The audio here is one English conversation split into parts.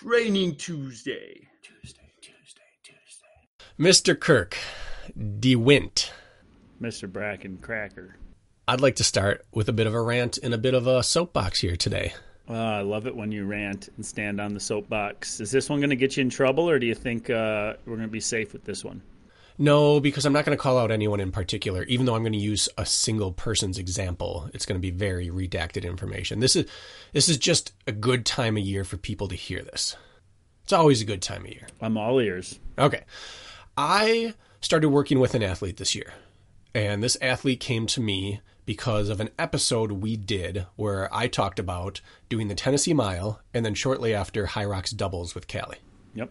Training Tuesday. Tuesday, Tuesday, Tuesday. Mr. Kirk, DeWindt. Mr. Bracken Cracker. I'd like to start with a bit of a rant and a bit of a soapbox here today. Uh, I love it when you rant and stand on the soapbox. Is this one going to get you in trouble, or do you think uh, we're going to be safe with this one? No, because I'm not going to call out anyone in particular, even though I'm going to use a single person's example. It's going to be very redacted information. This is this is just a good time of year for people to hear this. It's always a good time of year. I'm all ears. Okay. I started working with an athlete this year. And this athlete came to me because of an episode we did where I talked about doing the Tennessee Mile and then shortly after Hyrox doubles with Callie. Yep.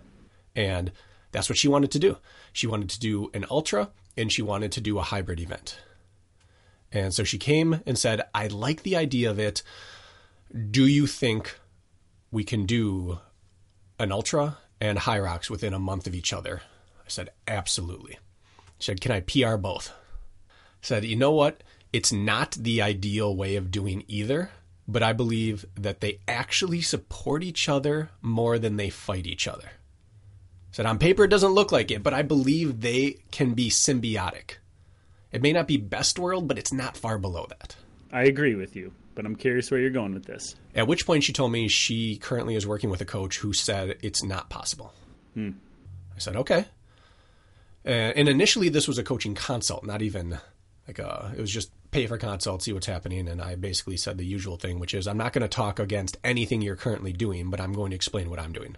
And that's what she wanted to do. She wanted to do an ultra and she wanted to do a hybrid event. And so she came and said, I like the idea of it. Do you think we can do an ultra and Hyrox within a month of each other? I said, absolutely. She said, can I PR both? I said, you know what? It's not the ideal way of doing either, but I believe that they actually support each other more than they fight each other. Said, on paper, it doesn't look like it, but I believe they can be symbiotic. It may not be best world, but it's not far below that. I agree with you, but I'm curious where you're going with this. At which point she told me she currently is working with a coach who said it's not possible. Hmm. I said, okay. Uh, and initially, this was a coaching consult, not even like a, it was just pay for consult, see what's happening. And I basically said the usual thing, which is I'm not going to talk against anything you're currently doing, but I'm going to explain what I'm doing.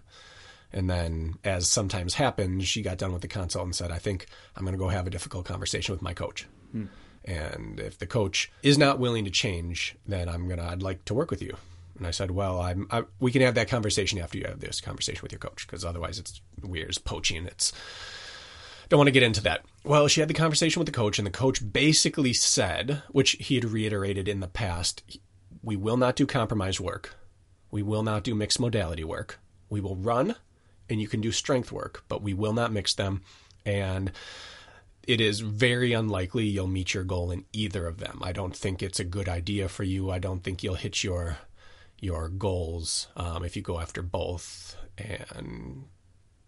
And then, as sometimes happens, she got done with the consult and said, I think I'm going to go have a difficult conversation with my coach. Hmm. And if the coach is not willing to change, then I'm going to, I'd like to work with you. And I said, well, I'm, I, we can have that conversation after you have this conversation with your coach, because otherwise it's weird, it's poaching. It's, don't want to get into that. Well, she had the conversation with the coach, and the coach basically said, which he had reiterated in the past, we will not do compromise work. We will not do mixed modality work. We will run and you can do strength work, but we will not mix them. And it is very unlikely you'll meet your goal in either of them. I don't think it's a good idea for you. I don't think you'll hit your your goals um, if you go after both. And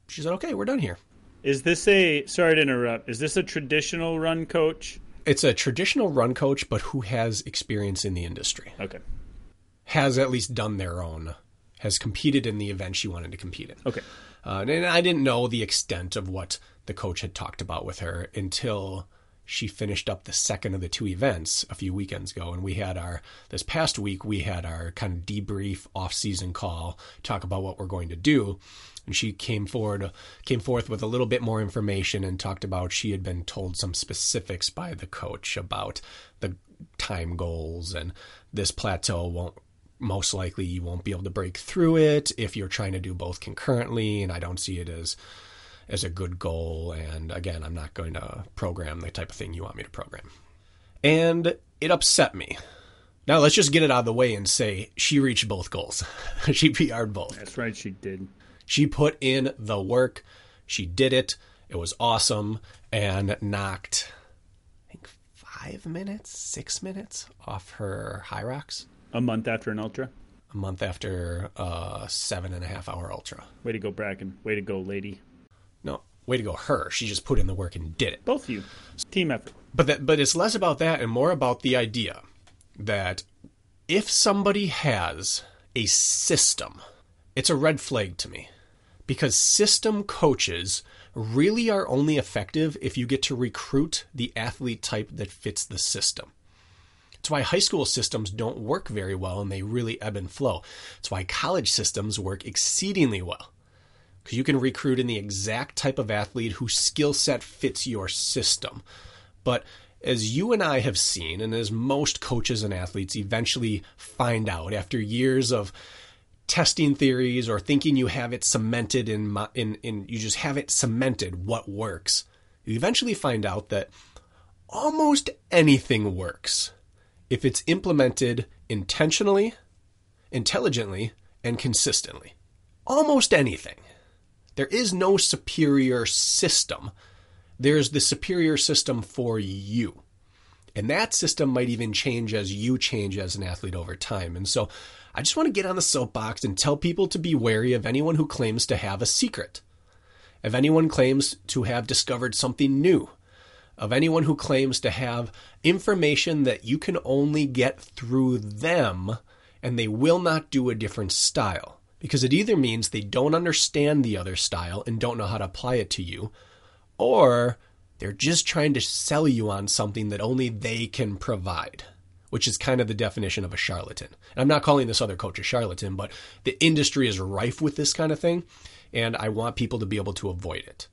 she said, "Okay, we're done here." Is this a sorry to interrupt? Is this a traditional run coach? It's a traditional run coach, but who has experience in the industry. Okay. Has at least done their own. Has competed in the event she wanted to compete in. Okay. Uh, and I didn't know the extent of what the coach had talked about with her until she finished up the second of the two events a few weekends ago and we had our this past week we had our kind of debrief off-season call talk about what we're going to do and she came forward came forth with a little bit more information and talked about she had been told some specifics by the coach about the time goals and this plateau won't most likely you won't be able to break through it if you're trying to do both concurrently and I don't see it as as a good goal and again I'm not going to program the type of thing you want me to program. And it upset me. Now let's just get it out of the way and say she reached both goals. she PR'd both. That's right, she did. She put in the work. She did it. It was awesome and knocked I think 5 minutes, 6 minutes off her Hyrox A month after an ultra. a month after a seven and a half hour ultra. Way to go, Bracken. Way to go, lady. No, way to go, her. She just put in the work and did it. Both of you. Team effort. But that, but it's less about that and more about the idea that if somebody has a system, it's a red flag to me. Because system coaches really are only effective if you get to recruit the athlete type that fits the system. It's why high school systems don't work very well and they really ebb and flow. It's why college systems work exceedingly well. Because you can recruit in the exact type of athlete whose skill set fits your system. But as you and I have seen, and as most coaches and athletes eventually find out after years of testing theories or thinking you have it cemented in in in you just have it cemented what works. You eventually find out that almost anything works if it's implemented intentionally, intelligently, and consistently. Almost anything. There is no superior system. There's the superior system for you. And that system might even change as you change as an athlete over time. And so I just want to get on the soapbox and tell people to be wary of anyone who claims to have a secret, of anyone claims to have discovered something new, of anyone who claims to have information that you can only get through them and they will not do a different style. Because it either means they don't understand the other style and don't know how to apply it to you, or they're just trying to sell you on something that only they can provide, which is kind of the definition of a charlatan. And I'm not calling this other coach a charlatan, but the industry is rife with this kind of thing, and I want people to be able to avoid it.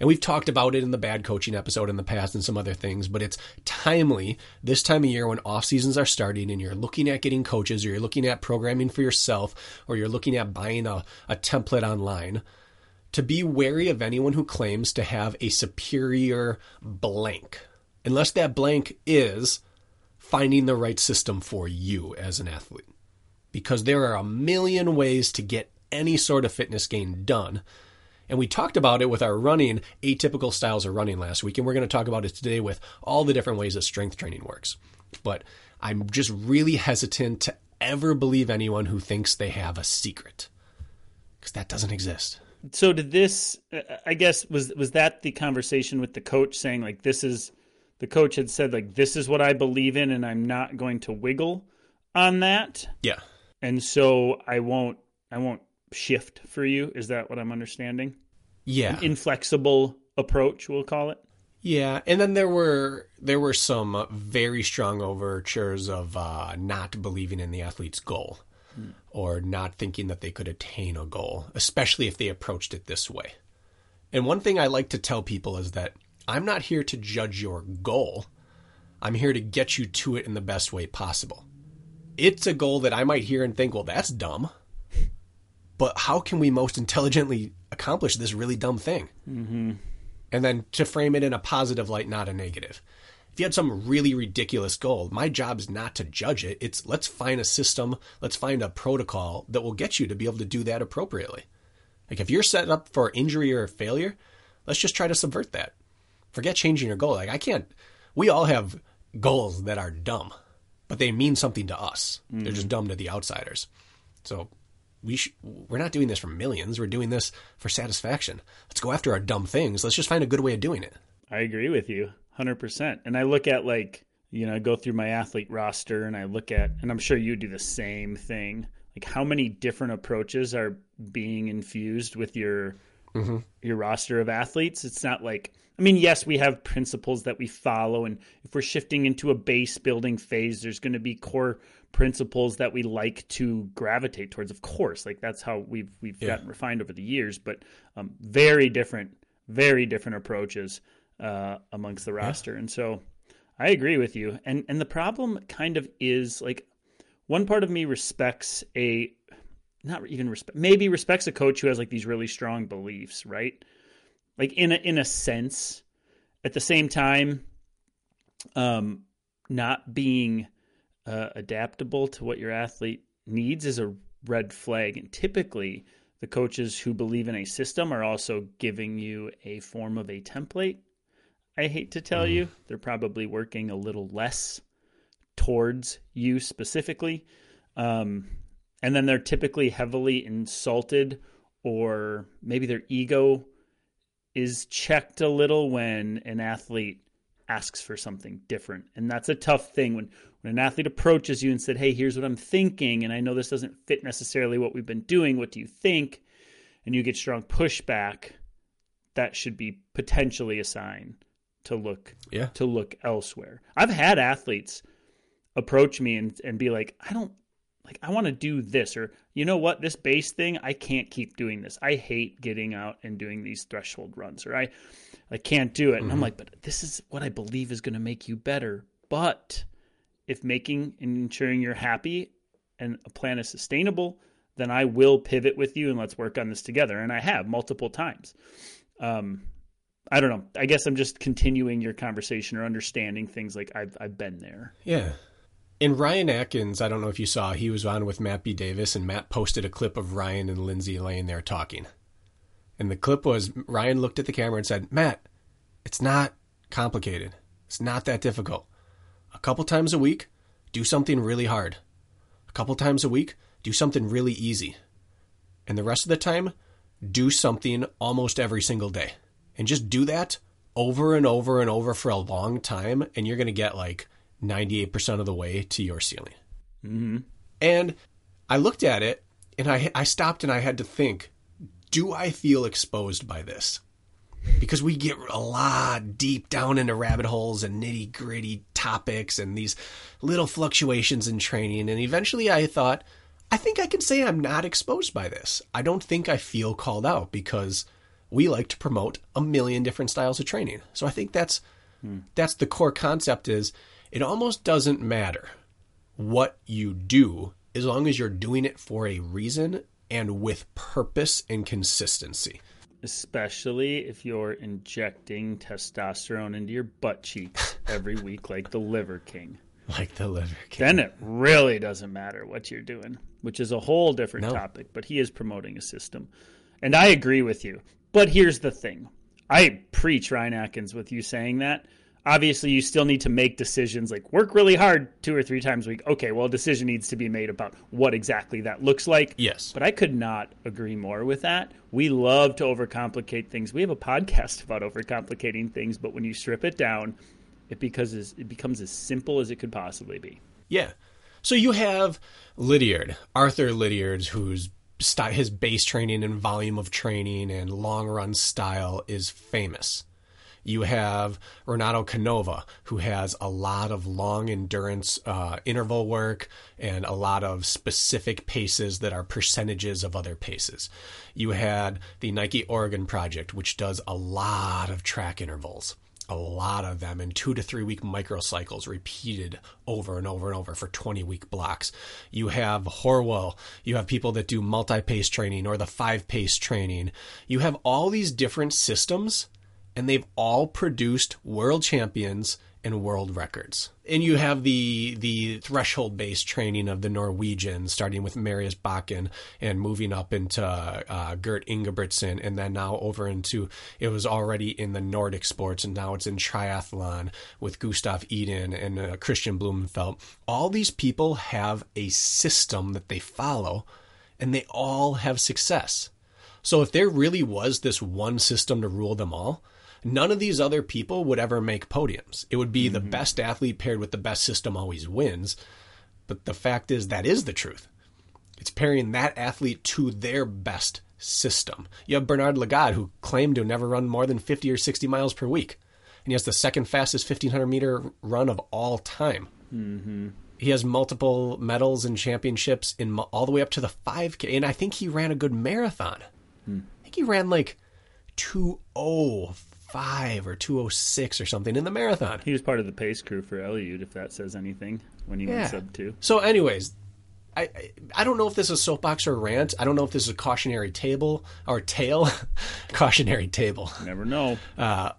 And we've talked about it in the bad coaching episode in the past and some other things, but it's timely this time of year when off seasons are starting and you're looking at getting coaches or you're looking at programming for yourself or you're looking at buying a, a template online to be wary of anyone who claims to have a superior blank, unless that blank is finding the right system for you as an athlete. Because there are a million ways to get any sort of fitness gain done. And we talked about it with our running, atypical styles of running last week. And we're going to talk about it today with all the different ways that strength training works. But I'm just really hesitant to ever believe anyone who thinks they have a secret because that doesn't exist so did this i guess was was that the conversation with the coach saying like this is the coach had said like this is what i believe in and i'm not going to wiggle on that yeah and so i won't i won't shift for you is that what i'm understanding yeah An inflexible approach we'll call it yeah and then there were there were some very strong overtures of uh, not believing in the athlete's goal or not thinking that they could attain a goal, especially if they approached it this way. And one thing I like to tell people is that I'm not here to judge your goal. I'm here to get you to it in the best way possible. It's a goal that I might hear and think, well, that's dumb. But how can we most intelligently accomplish this really dumb thing? Mm-hmm. And then to frame it in a positive light, not a negative if you had some really ridiculous goal, my job is not to judge it. It's let's find a system, let's find a protocol that will get you to be able to do that appropriately. Like if you're set up for injury or failure, let's just try to subvert that. Forget changing your goal. Like I can't. We all have goals that are dumb, but they mean something to us. Mm-hmm. They're just mm-hmm. dumb to the outsiders. So we sh- we're not doing this for millions. We're doing this for satisfaction. Let's go after our dumb things. Let's just find a good way of doing it. I agree with you. 100%. And I look at like, you know, I go through my athlete roster and I look at, and I'm sure you do the same thing. Like how many different approaches are being infused with your mm-hmm. your roster of athletes? It's not like I mean, yes, we have principles that we follow, and if we're shifting into a base building phase, there's going to be core principles that we like to gravitate towards. Of course, like that's how we've we've yeah. gotten refined over the years, but um, very different, very different approaches uh, amongst the roster. Yeah. And so I agree with you. And and the problem kind of is like one part of me respects a not even respect maybe respects a coach who has like these really strong beliefs, right? Like in a in a sense. At the same time, um, not being uh, adaptable to what your athlete needs is a red flag. And typically, the coaches who believe in a system are also giving you a form of a template I hate to tell mm. you, they're probably working a little less towards you specifically. Um, and then they're typically heavily insulted, or maybe their ego is checked a little when an athlete asks for something different. And that's a tough thing when, when an athlete approaches you and said, Hey, here's what I'm thinking, and I know this doesn't fit necessarily what we've been doing. What do you think? And you get strong pushback, that should be potentially a sign to look yeah. to look elsewhere. I've had athletes approach me and, and be like, I don't like I want to do this or you know what, this base thing, I can't keep doing this. I hate getting out and doing these threshold runs or I I can't do it. Mm-hmm. And I'm mm-hmm. like, but this is what I believe is going to make you better. But if making and ensuring you're happy and a plan is sustainable, then I will pivot with you and let's work on this together. And I have multiple times. Um, I don't know. I guess I'm just continuing your conversation or understanding things like I've I've been there. Yeah. In Ryan Atkins, I don't know if you saw, he was on with Matt B. Davis, and Matt posted a clip of Ryan and Lindsay laying there talking. And the clip was Ryan looked at the camera and said, Matt, it's not complicated. It's not that difficult. A couple times a week, do something really hard. A couple times a week, do something really easy. And the rest of the time, do something almost every single day. And just do that over and over and over for a long time, and you're going to get like 98% of the way to your ceiling. Mm-hmm. And I looked at it and I, I stopped and I had to think do I feel exposed by this? Because we get a lot deep down into rabbit holes and nitty gritty topics and these little fluctuations in training. And eventually I thought, I think I can say I'm not exposed by this. I don't think I feel called out because we like to promote a million different styles of training. So I think that's hmm. that's the core concept is it almost doesn't matter what you do as long as you're doing it for a reason and with purpose and consistency. Especially if you're injecting testosterone into your butt cheeks every week, like the Liver King. Like the Liver King. Then it really doesn't matter what you're doing, which is a whole different no. topic. But he is promoting a system. And I agree with you. But here's the thing I preach Ryan Atkins with you saying that obviously you still need to make decisions like work really hard two or three times a week. Okay well a decision needs to be made about what exactly that looks like. Yes. But i could not agree more with that. We love to overcomplicate things. We have a podcast about overcomplicating things but when you strip it down it becomes it becomes as simple as it could possibly be. Yeah. So you have lydiard arthur lydiard who's his base training and volume of training and long run style is famous you have Renato Canova, who has a lot of long endurance uh, interval work and a lot of specific paces that are percentages of other paces. You had the Nike Oregon Project, which does a lot of track intervals a lot of them in two to three week microcycles repeated over and over and over for 20 week blocks. You have Horwill, you have people that do multi pace training or the five pace training. You have all these different systems and they've all produced world champions and world records. And you have the the threshold based training of the Norwegians, starting with Marius Bakken and moving up into uh, Gjert Ingebrigtsen, and then now over into it was already in the Nordic sports, and now it's in triathlon with Gustav Iden and uh, Kristian Blummenfelt. All these people have a system that they follow, and they all have success. So if there really was this one system to rule them all, none of these other people would ever make podiums. It would be mm-hmm. the best athlete paired with the best system always wins. But the fact is, that is the truth. It's pairing that athlete to their best system. You have Bernard Lagat, who claimed to never run more than 50 or 60 miles per week. And he has the second fastest 1500 meter run of all time. Mm-hmm. He has multiple medals and championships in all the way up to the 5K. And I think he ran a good marathon. Hmm. I think he ran like 205 205 or 206 or something in the marathon. He was part of the pace crew for Eliud, if that says anything, when he yeah. went sub two. So, anyways, I, I don't know if this is a soapbox or rant. I don't know if this is a cautionary table or tail, cautionary table. Never know. Uh,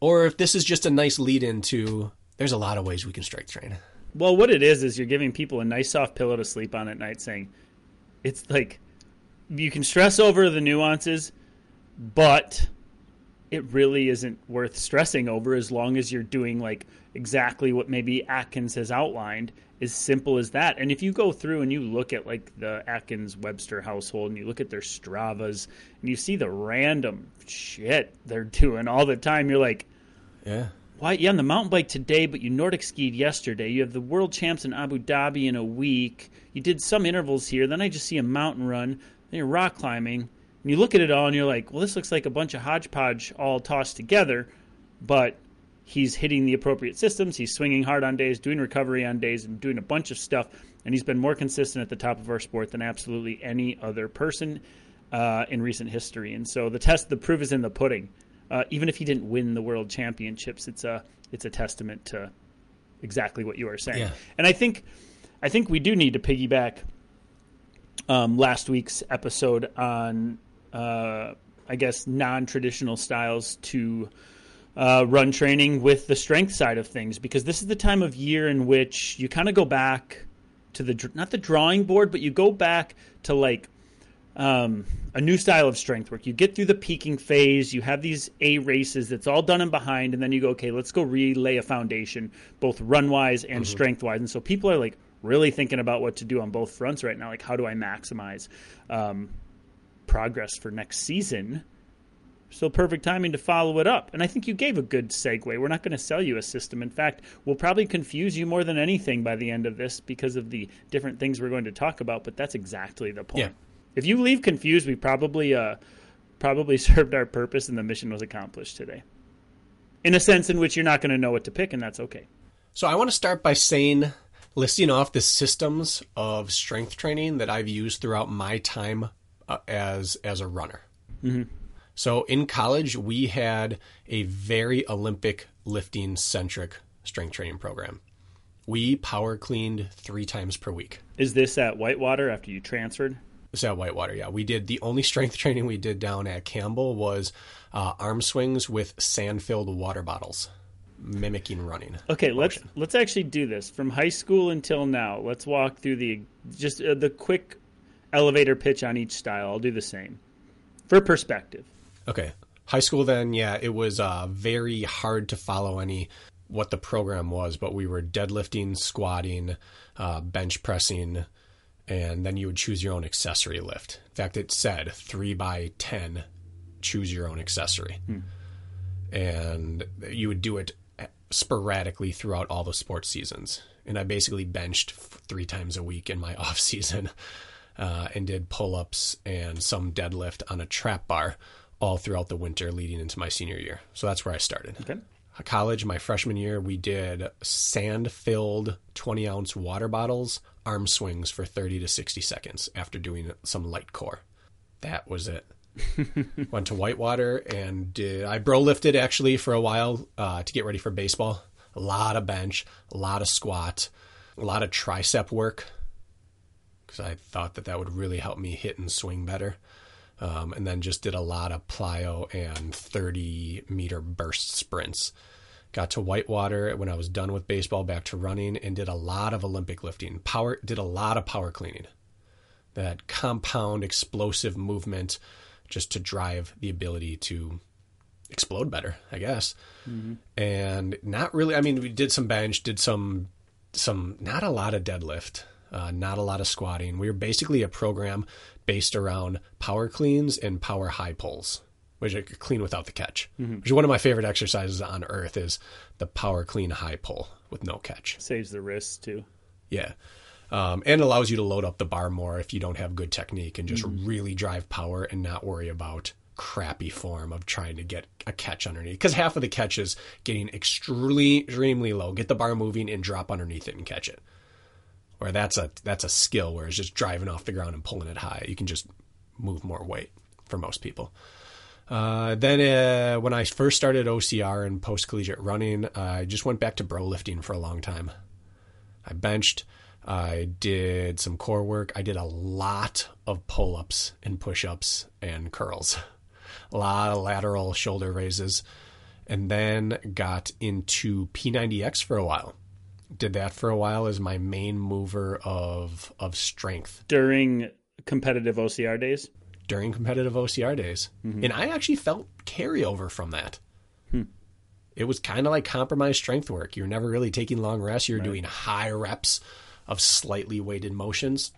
or if this is just a nice lead into. There's a lot of ways we can strike train. Well, what it is is you're giving people a nice soft pillow to sleep on at night, saying it's like you can stress over the nuances, but it really isn't worth stressing over as long as you're doing like exactly what maybe Atkins has outlined as simple as that. And if you go through and you look at like the Atkins Webster household and you look at their Stravas and you see the random shit they're doing all the time, you're like, yeah. Why? Yeah, on the mountain bike today, but you Nordic skied yesterday. You have the world champs in Abu Dhabi in a week. You did some intervals here. Then I just see a mountain run. Then you're rock climbing and you look at it all and you're like, well, this looks like a bunch of hodgepodge all tossed together, but he's hitting the appropriate systems. He's swinging hard on days, doing recovery on days, and doing a bunch of stuff. And he's been more consistent at the top of our sport than absolutely any other person uh, in recent history. And so the test, the proof is in the pudding. Uh, even if he didn't win the world championships, it's a it's a testament to exactly what you are saying. Yeah. And I think I think we do need to piggyback um, last week's episode on, uh, I guess, non traditional styles to uh, run training with the strength side of things because this is the time of year in which you kind of go back to the not the drawing board, but you go back to like um, a new style of strength work. You get through the peaking phase, you have these A races that's all done and behind, and then you go, okay, let's go relay a foundation, both run wise and mm-hmm. strength wise. And so people are like really thinking about what to do on both fronts right now. Like, how do I maximize um, progress for next season? So perfect timing to follow it up. And I think you gave a good segue. We're not going to sell you a system. In fact, we'll probably confuse you more than anything by the end of this because of the different things we're going to talk about. But that's exactly the point. Yeah. If you leave confused, we probably uh, probably served our purpose and the mission was accomplished today. In a sense in which you're not going to know what to pick, and that's okay. So I want to start by saying, listing off the systems of strength training that I've used throughout my time uh, as as a runner. Mm-hmm. So in college, we had a very Olympic lifting centric strength training program. We power cleaned three times per week. Is this at Whitewater after you transferred? This at Whitewater, yeah. We did the only strength training we did down at Campbell was uh, arm swings with sand filled water bottles mimicking running. Okay, let's let's actually do this from high school until now. Let's walk through the just uh, the quick elevator pitch on each style. I'll do the same for perspective. Okay. High school, then, yeah, it was uh, very hard to follow any what the program was, but we were deadlifting, squatting, uh, bench pressing, and then you would choose your own accessory lift. In fact, it said three by 10, choose your own accessory. Hmm. And you would do it sporadically throughout all the sports seasons. And I basically benched three times a week in my off season uh, and did pull ups and some deadlift on a trap bar all throughout the winter leading into my senior year. So that's where I started. Okay. College, my freshman year, we did sand filled 20 ounce water bottles, arm swings for 30 to 60 seconds after doing some light core. That was it. Went to Whitewater and did, I bro lifted actually for a while uh, to get ready for baseball. A lot of bench, a lot of squat, a lot of tricep work because I thought that that would really help me hit and swing better um, and then just did a lot of plyo and 30 meter burst sprints. Got to Whitewater when I was done with baseball, back to running, and did a lot of Olympic lifting. Power did a lot of power cleaning. That compound explosive movement, just to drive the ability to explode better, I guess. Mm-hmm. And not really. I mean, we did some bench, did some some not a lot of deadlift, uh, not a lot of squatting. We were basically a program based around power cleans and power high pulls, which are clean without the catch. Mm-hmm. Which is one of my favorite exercises on earth is the power clean high pull with no catch. Saves the wrists too. Yeah. Um, and allows you to load up the bar more if you don't have good technique and just mm-hmm. really drive power and not worry about crappy form of trying to get a catch underneath because half of the catch is getting extremely extremely low get the bar moving and drop underneath it and catch it where that's a that's a skill where it's just driving off the ground and pulling it high. You can just move more weight for most people. Uh, then uh, when I first started OCR and post collegiate running, I just went back to bro lifting for a long time. I benched. I did some core work. I did a lot of pull ups and push ups and curls, a lot of lateral shoulder raises, and then got into P90X for a while did that for a while as my main mover of of strength during competitive OCR days. During competitive OCR days, mm-hmm. and I actually felt carryover from that. Hmm. It was kind of like compromised strength work. You're never really taking long rests. You're right. doing high reps of slightly weighted motions.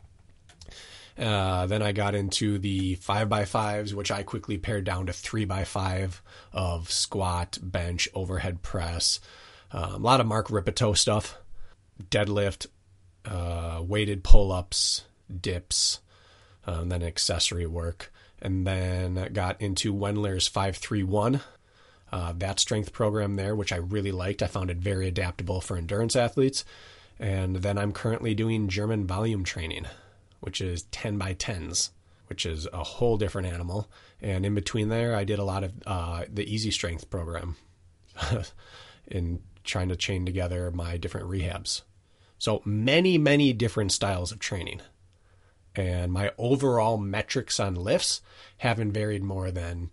Uh, then I got into the five by fives, which I quickly pared down to three by five of squat, bench, overhead press, um, a lot of Mark Rippetoe stuff, deadlift, uh, weighted pull ups, dips, um, then accessory work. And then got into Wendler's 531, uh, that strength program there, which I really liked. I found it very adaptable for endurance athletes. And then I'm currently doing German volume training, which is 10 by 10s, which is a whole different animal. And in between there, I did a lot of uh, the easy strength program. in trying to chain together my different rehabs. So many, many different styles of training. And my overall metrics on lifts haven't varied more than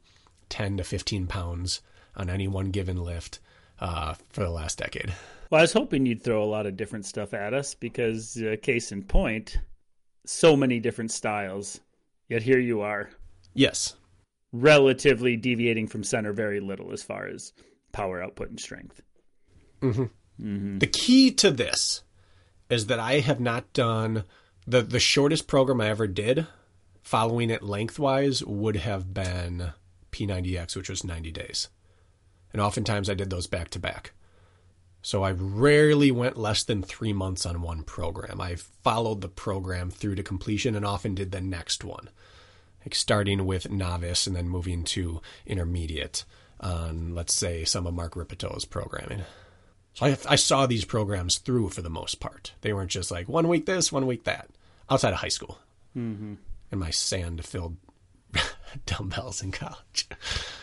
10 to 15 pounds on any one given lift uh, for the last decade. Well, I was hoping you'd throw a lot of different stuff at us because, uh, case in point, so many different styles. Yet here you are. Yes. Relatively deviating from center very little as far as power output and strength. Mm-hmm. Mm-hmm. The key to this is that I have not done the the shortest program I ever did. Following it lengthwise would have been P90X, which was 90 days, and oftentimes I did those back to back. So I rarely went less than three months on one program. I followed the program through to completion and often did the next one, like starting with novice and then moving to intermediate on, let's say, some of Mark Rippetoe's programming. So I, I saw these programs through for the most part. They weren't just like one week this, one week that. Outside of high school, mm-hmm. and my sand-filled dumbbells in college.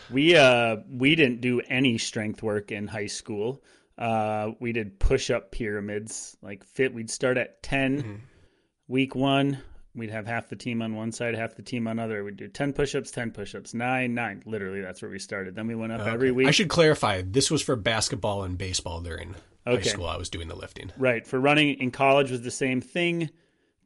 We uh we didn't do any strength work in high school. Uh, we did push up pyramids, like fit. We'd start at 10 mm-hmm. week one. We'd have half the team on one side, half the team on other. We'd do 10 push ups, 10 push ups, nine, nine. Literally, that's where we started. Then we went up okay. every week. I should clarify this was for basketball and baseball during okay. high school. I was doing the lifting. Right. For running in college was the same thing.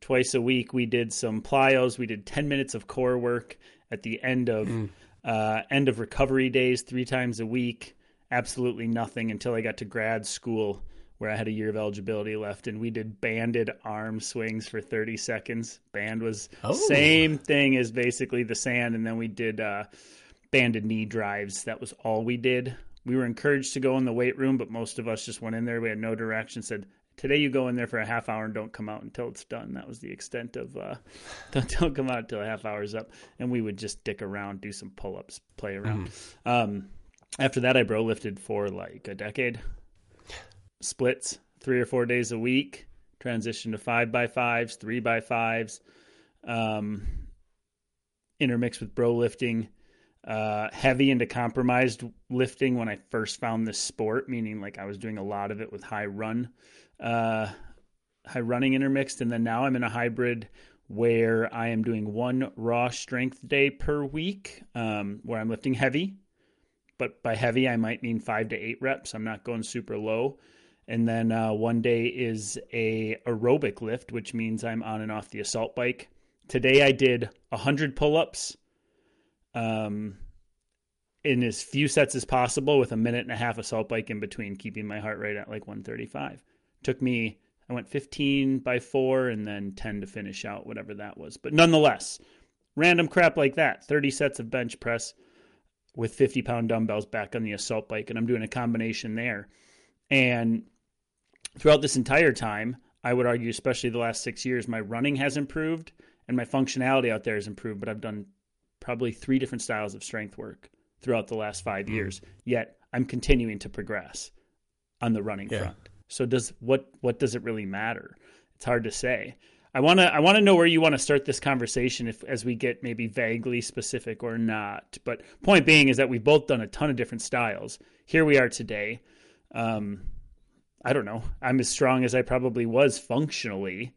Twice a week, we did some plyos. We did 10 minutes of core work at the end of. Mm. Uh, end of recovery days three times a week absolutely nothing until I got to grad school where I had a year of eligibility left and we did banded arm swings for 30 seconds. Band was oh. same thing as basically the sand and then we did uh, banded knee drives. That was all we did. We were encouraged to go in the weight room, but most of us just went in there. We had no direction. Said, "Today you go in there for a half hour and don't come out until it's done." That was the extent of uh, don't don't come out until a half hour's up. And we would just dick around, do some pull ups, play around. Mm. Um, after that, I bro lifted for like a decade. Splits three or four days a week. Transition to five by fives, three by fives. Um, intermixed with bro lifting. Uh, heavy into compromised lifting when I first found this sport, meaning like I was doing a lot of it with high run, uh, high running intermixed, and then now I'm in a hybrid where I am doing one raw strength day per week, um, where I'm lifting heavy but by heavy, I might mean five to eight reps. I'm not going super low. And then uh, one day is a aerobic lift, which means I'm on and off the assault bike. Today I did 100 pull-ups um, in as few sets as possible with a minute and a half assault bike in between, keeping my heart rate at like 135. Took me, I went 15 by 4 and then 10 to finish out, whatever that was. But nonetheless, random crap like that 30 sets of bench press, with 50 pound dumbbells back on the assault bike. And I'm doing a combination there. And throughout this entire time, I would argue, especially the last six years, my running has improved and my functionality out there has improved. But I've done probably three different styles of strength work throughout the last five mm. years. Yet I'm continuing to progress on the running yeah. front. So does what what does it really matter? It's hard to say. I want to I want to know where you want to start this conversation if as we get maybe vaguely specific or not. But point being is that we've both done a ton of different styles. Here we are today. Um, I don't know. I'm as strong as I probably was functionally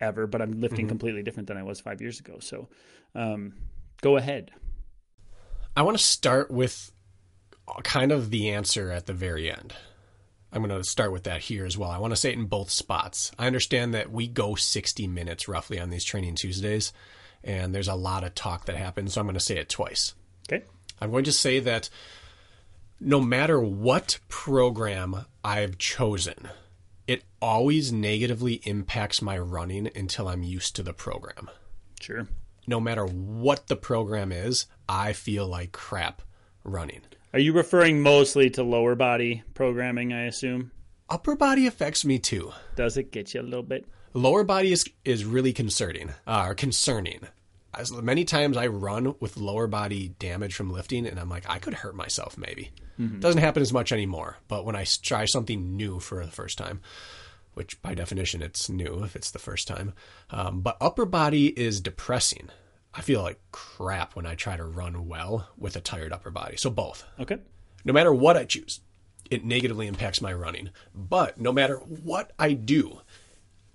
ever, but I'm lifting mm-hmm. completely different than I was five years ago. So, um, go ahead. I want to start with kind of the answer at the very end. I'm going to start with that here as well. I want to say it in both spots. I understand that we go 60 minutes roughly on these training Tuesdays, and there's a lot of talk that happens, so I'm going to say it twice. Okay. I'm going to say that no matter what program I've chosen, it always negatively impacts my running until I'm used to the program. Sure. No matter what the program is, I feel like crap running. Are you referring mostly to lower body programming, I assume? Upper body affects me too. Does it get you a little bit? Lower body is is really concerning. Uh, concerning. As many times I run with lower body damage from lifting, and I'm like, I could hurt myself maybe. Mm-hmm. Doesn't happen as much anymore. But when I try something new for the first time, which by definition it's new if it's the first time, um, but upper body is depressing. I feel like crap when I try to run well with a tired upper body. So both. Okay. No matter what I choose, it negatively impacts my running. But no matter what I do,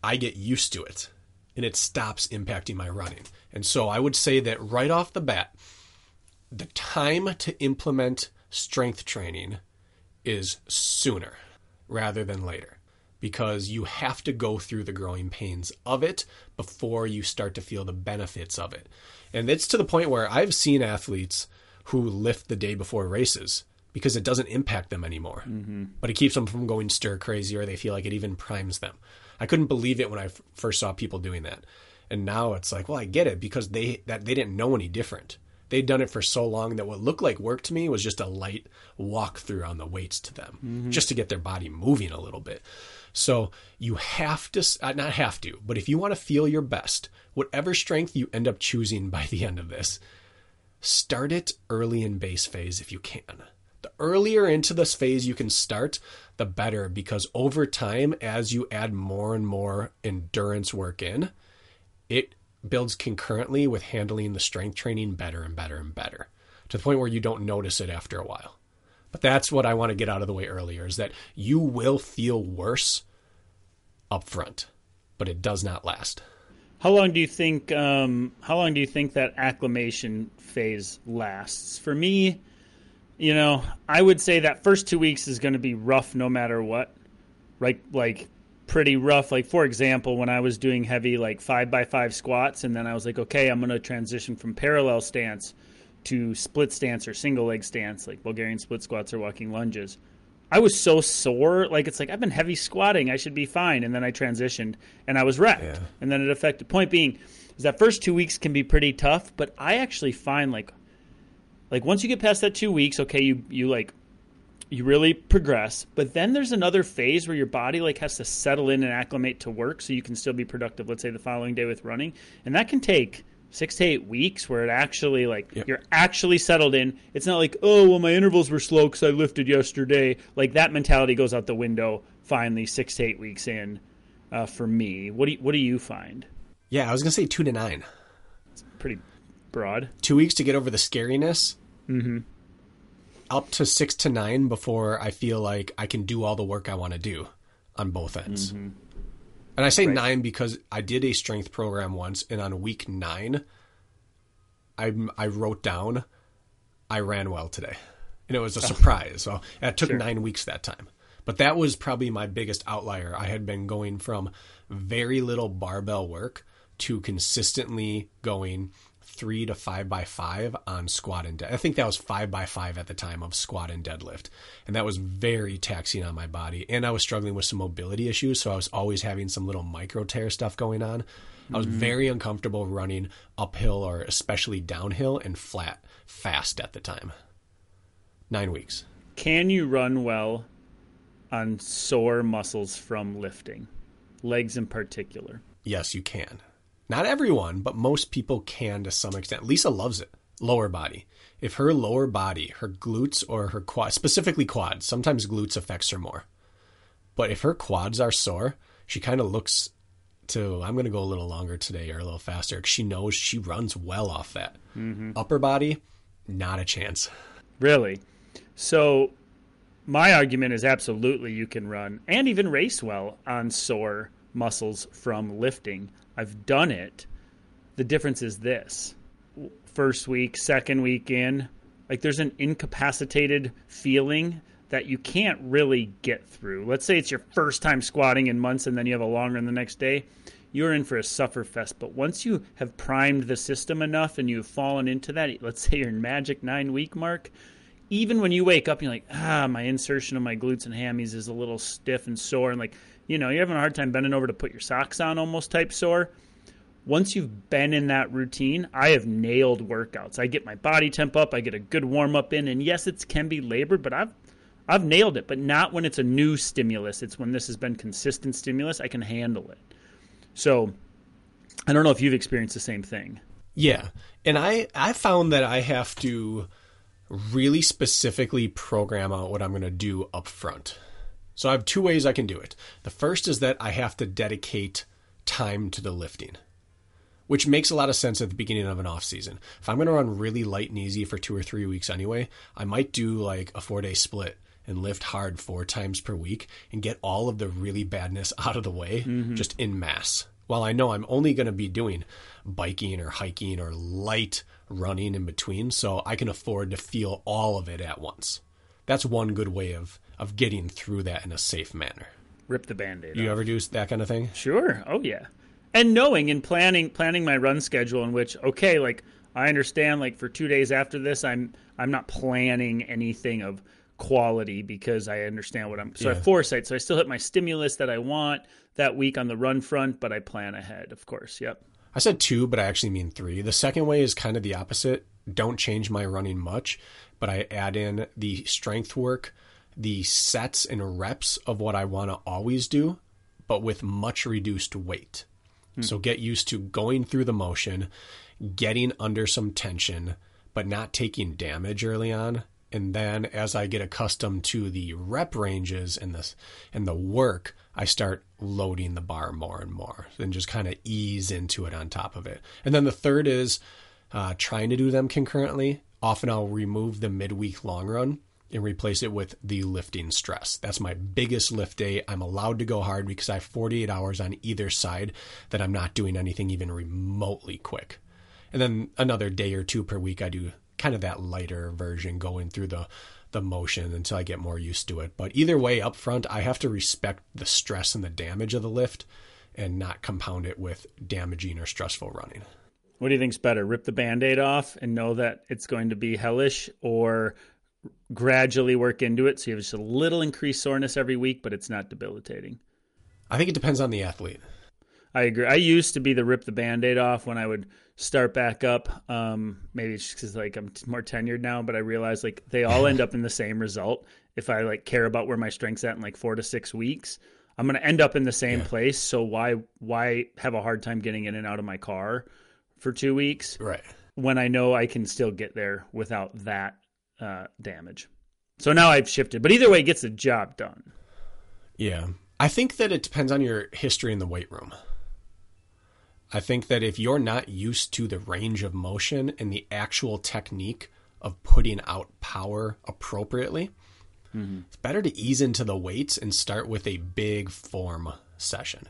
I get used to it. And it stops impacting my running. And so I would say that right off the bat, the time to implement strength training is sooner rather than later because you have to go through the growing pains of it before you start to feel the benefits of it. And it's to the point where I've seen athletes who lift the day before races because it doesn't impact them anymore. Mm-hmm. But it keeps them from going stir crazy or they feel like it even primes them. I couldn't believe it when I f- first saw people doing that. And now it's like, well, I get it because they that they didn't know any different. They'd done it for so long that what looked like work to me was just a light walk through on the weights to them, mm-hmm. just to get their body moving a little bit. So you have to, uh, not have to, but if you want to feel your best, whatever strength you end up choosing by the end of this, start it early in base phase if you can. The earlier into this phase you can start, the better because over time, as you add more and more endurance work in, it builds concurrently with handling the strength training better and better and better to the point where you don't notice it after a while. But that's what I want to get out of the way earlier is that you will feel worse up front, but it does not last. How long do you think um, how long do you think that acclimation phase lasts? For me, you know, I would say that first 2 weeks is going to be rough no matter what. Right like pretty rough. Like for example, when I was doing heavy like five by five squats, and then I was like, okay, I'm going to transition from parallel stance to split stance or single leg stance, like Bulgarian split squats or walking lunges. I was so sore, like it's like I've been heavy squatting, I should be fine, and then I transitioned and I was wrecked, yeah. and then it affected. Point being, is that first two weeks can be pretty tough, but I actually find like, like once you get past that two weeks, okay, you you like you really progress. But then there's another phase where your body like has to settle in and acclimate to work so you can still be productive let's say the following day with running. And that can take six to eight weeks where it actually like yep. you're actually settled in. It's not like oh well my intervals were slow because i lifted yesterday. Like that mentality goes out the window finally six to eight weeks in uh, for me. What do you, what do you find? Yeah i was gonna say two to nine. It's pretty broad two weeks to get over the scariness mm-hmm up to six to nine before I feel like I can do all the work I want to do on both ends. Mm-hmm. And I say right. nine because I did a strength program once, and on week nine, I I wrote down I ran well today, and it was a surprise. so it took sure. nine weeks that time. But that was probably my biggest outlier. I had been going from very little barbell work to consistently going three to five by five on squat and dead. I think that was five by five at the time of squat and deadlift. And that was very taxing on my body. And I was struggling with some mobility issues. So I was always having some little micro tear stuff going on. I was mm-hmm. very uncomfortable running uphill or especially downhill and flat fast at the time. Nine weeks. Can you run well on sore muscles from lifting, legs in particular? Yes, you can. Not everyone, but most people can to some extent. Lisa loves it. Lower body. If her lower body, her glutes or her quad, specifically quads, sometimes glutes affects her more. But if her quads are sore, she kind of looks to, I'm going to go a little longer today or a little faster because she knows she runs well off that. Mm-hmm. Upper body, not a chance. Really? So, my argument is absolutely you can run and even race well on sore muscles from lifting. I've done it. The difference is this first week, second week in, like there's an incapacitated feeling that you can't really get through. Let's say it's your first time squatting in months and then you have a long run the next day. You're in for a suffer fest. But once you have primed the system enough and you've fallen into that, let's say you're in magic nine week mark, even when you wake up, you're like, ah, my insertion of my glutes and hammies is a little stiff and sore. And like, you know, you're having a hard time bending over to put your socks on almost type sore. Once you've been in that routine, I have nailed workouts. I get my body temp up, I get a good warm up in, and yes, it can be labor, but I've I've nailed it, but not when it's a new stimulus. It's when this has been consistent stimulus, I can handle it. So I don't know if you've experienced the same thing. Yeah. And I I found that I have to really specifically program out what I'm going to do up front. So I have two ways I can do it. The first is that I have to dedicate time to the lifting, which makes a lot of sense at the beginning of an off season. If I'm going to run really light and easy for two or three weeks anyway, I might do like a four day split and lift hard four times per week and get all of the really badness out of the way mm-hmm. just in mass While I know I'm only going to be doing biking or hiking or light running in between, so I can afford to feel all of it at once. That's one good way of, of getting through that in a safe manner. Rip the band-aid. You off. ever do that kind of thing? Sure. Oh yeah. And knowing and planning planning my run schedule in which okay, like I understand like for 2 days after this I'm I'm not planning anything of quality because I understand what I'm so I Yeah. foresight. So I still hit my stimulus that I want that week on the run front, but I plan ahead, of course. Yep. I said two, but I actually mean three. The second way is kind of the opposite. Don't change my running much, but I add in the strength work, the sets and reps of what I want to always do, but with much reduced weight. So get used to going through the motion, getting under some tension, but not taking damage early on. And then as I get accustomed to the rep ranges and the and the work, I start loading the bar more and more, and just kind of ease into it on top of it. And then the third is uh, trying to do them concurrently. Often I'll remove the midweek long run and replace it with the lifting stress. That's my biggest lift day. I'm allowed to go hard because I have 48 hours on either side that I'm not doing anything even remotely quick. And then another day or two per week, I do kind of that lighter version going through the the motion until I get more used to it. But either way, up front, I have to respect the stress and the damage of the lift and not compound it with damaging or stressful running. What do you think's better? Rip the band-aid off and know that it's going to be hellish or gradually work into it so you have just a little increased soreness every week, but it's not debilitating. I think it depends on the athlete. I agree. I used to be the rip the band-aid off when I would start back up. Um, maybe it's because like I'm more tenured now, but I realize like they all end up in the same result. If I like care about where my strength's at in like four to six weeks, I'm going to end up in the same place. So why why have a hard time getting in and out of my car for two weeks Right. when I know I can still get there without that uh, damage? So now I've shifted, but either way, it gets the job done. Yeah. I think that it depends on your history in the weight room. I think that if you're not used to the range of motion and the actual technique of putting out power appropriately, it's better to ease into the weights and start with a big form session.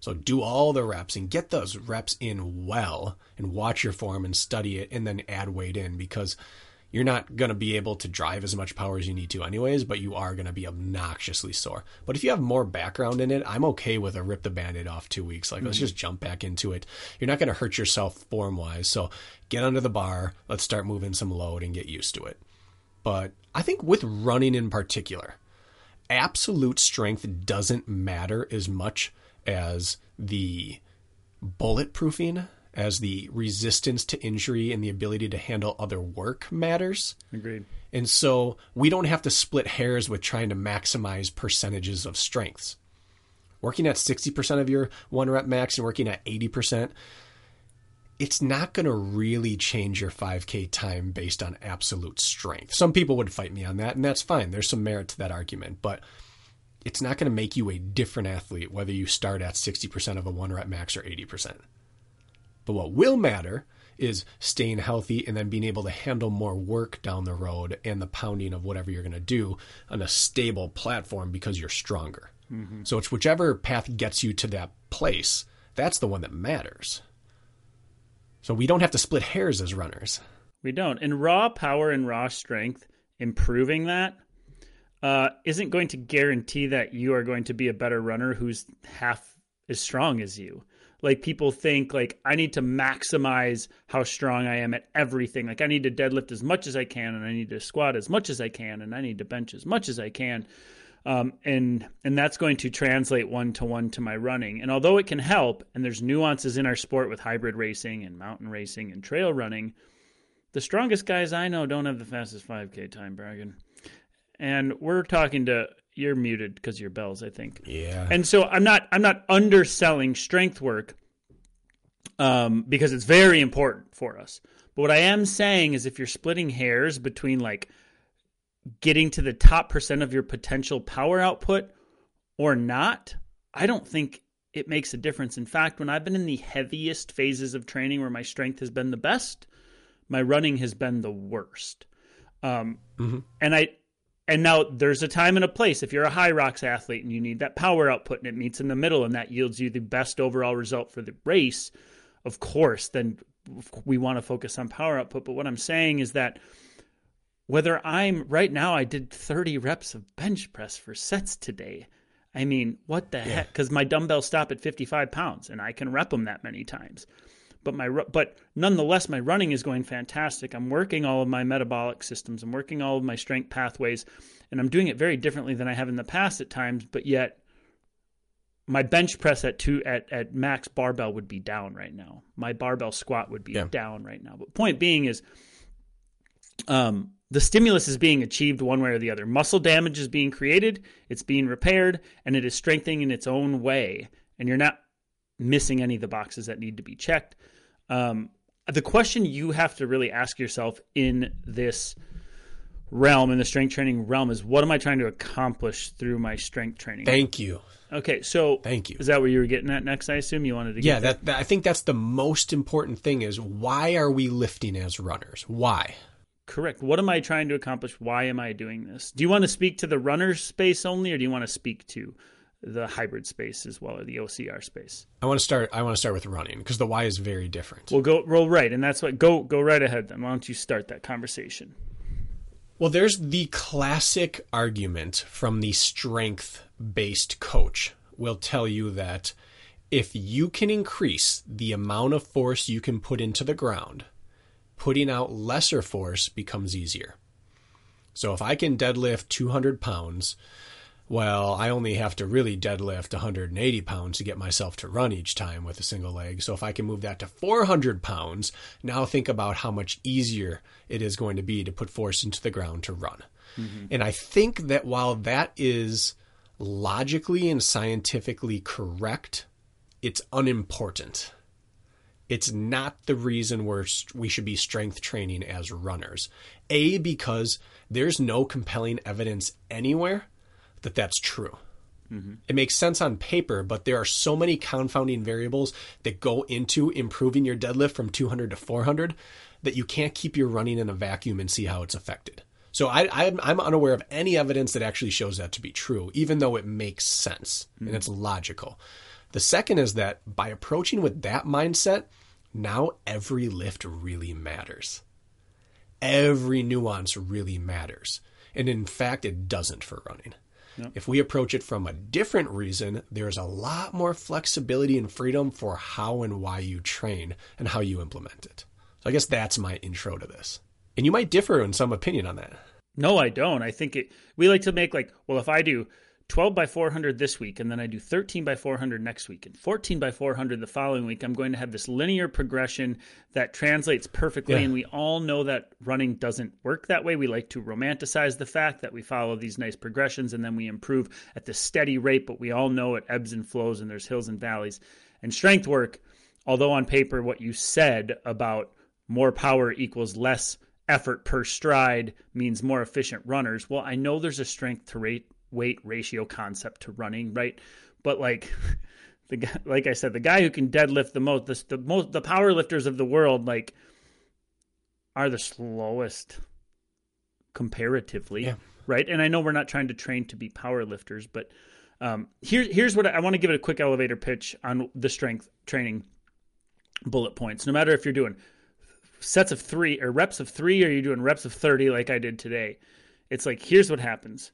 So do all the reps and get those reps in well and watch your form and study it and then add weight in because you're not going to be able to drive as much power as you need to anyways, but you are going to be obnoxiously sore. But if you have more background in it, I'm okay with a rip the band-aid off two weeks. Like, let's mm-hmm. just jump back into it. You're not going to hurt yourself form wise. So get under the bar. Let's start moving some load and get used to it. But I think with running in particular, absolute strength doesn't matter as much as the bulletproofing, as the resistance to injury and the ability to handle other work matters. Agreed. And so we don't have to split hairs with trying to maximize percentages of strengths. Working at 60% of your one rep max and working at 80%, it's not going to really change your 5K time based on absolute strength. Some people would fight me on that, and that's fine. There's some merit to that argument, but it's not going to make you a different athlete whether you start at 60% of a one rep max or 80%. But what will matter is staying healthy and then being able to handle more work down the road and the pounding of whatever you're going to do on a stable platform because you're stronger. So it's whichever path gets you to that place, that's the one that matters. So we don't have to split hairs as runners. We don't. And raw power and raw strength, improving that uh, isn't going to guarantee that you are going to be a better runner who's half as strong as you. Like people think, like I need to maximize how strong I am at everything. Like I need to deadlift as much as I can, and I need to squat as much as I can, and I need to bench as much as I can. Um, and and that's going to translate one to one to my running. And although it can help, and there's nuances in our sport with hybrid racing and mountain racing and trail running, the strongest guys I know don't have the fastest 5K time, Bracken. And we're talking to you're muted because your bells, I think. Yeah. And so I'm not I'm not underselling strength work um, because it's very important for us. But what I am saying is if you're splitting hairs between like getting to the top percent of your potential power output or not, I don't think it makes a difference. In fact, when I've been in the heaviest phases of training where my strength has been the best, my running has been the worst. Um, Mhm. And I And now there's a time and a place. If you're a Hyrox athlete and you need that power output and it meets in the middle and that yields you the best overall result for the race, of course, then we want to focus on power output. But what I'm saying is that whether I'm right now, I did 30 reps of bench press for sets today. I mean, what the yeah. heck? Because my dumbbells stop at 55 pounds and I can rep them that many times. But my but nonetheless, my running is going fantastic. I'm working all of my metabolic systems. I'm working all of my strength pathways, and I'm doing it very differently than I have in the past at times. But yet, my bench press at two at, at max barbell would be down right now. My barbell squat would be yeah. down right now. But point being is, um, the stimulus is being achieved one way or the other. Muscle damage is being created, it's being repaired, and it is strengthening in its own way. And you're not missing any of the boxes that need to be checked. Um, the question you have to really ask yourself in this realm, in the strength training realm, is what am I trying to accomplish through my strength training? Thank you. Okay, so thank you. Is that where you were getting at next? I assume you wanted to. Get. Yeah, that, that I think that's the most important thing. Is why are we lifting as runners? Why? Correct. What am I trying to accomplish? Why am I doing this? Do you want to speak to the runner space only, or do you want to speak to the hybrid space as well, or the OCR space? I want to start. I want to start with running because the why is very different. We'll go roll right, and that's what go go right ahead. Then why don't you start that conversation? Well, there's the classic argument from the strength based coach will tell you that if you can increase the amount of force you can put into the ground, putting out lesser force becomes easier. So if I can deadlift 200 pounds well, I only have to really deadlift 180 pounds to get myself to run each time with a single leg. So if I can move that to 400 pounds, now think about how much easier it is going to be to put force into the ground to run. Mm-hmm. And I think that while that is logically and scientifically correct, it's unimportant. It's not the reason we're, we should be strength training as runners. A, because there's no compelling evidence anywhere that that's true. Mm-hmm. It makes sense on paper, but there are so many confounding variables that go into improving your deadlift from 200 to 400 that you can't keep your running in a vacuum and see how it's affected. So I, am unaware of any evidence that actually shows that to be true, even though it makes sense mm-hmm. and it's logical. The second is that by approaching with that mindset, now every lift really matters. Every nuance really matters. And in fact, it doesn't for running. Yep. If we approach it from a different reason, there's a lot more flexibility and freedom for how and why you train and how you implement it. So I guess that's my intro to this. And you might differ in some opinion on that. No, I don't. I think it we like to make like, well, if I do 12 by 400 this week, and then I do 13 by 400 next week, and 14 by 400 the following week, I'm going to have this linear progression that translates perfectly. Yeah. And we all know that running doesn't work that way. We like to romanticize the fact that we follow these nice progressions and then we improve at the steady rate, but we all know it ebbs and flows and there's hills and valleys. And strength work, although on paper, what you said about more power equals less effort per stride means more efficient runners. Well, I know there's a strength to rate weight ratio concept to running, right? But like the guy, like I said, the guy who can deadlift the most, the, the most, the power lifters of the world, like, are the slowest comparatively, yeah. right? And I know we're not trying to train to be power lifters, but um, here, here's what I, I want to give it a quick elevator pitch on the strength training bullet points. No matter if you're doing sets of three or reps of three, or you're doing reps of 30 like I did today, it's like, here's what happens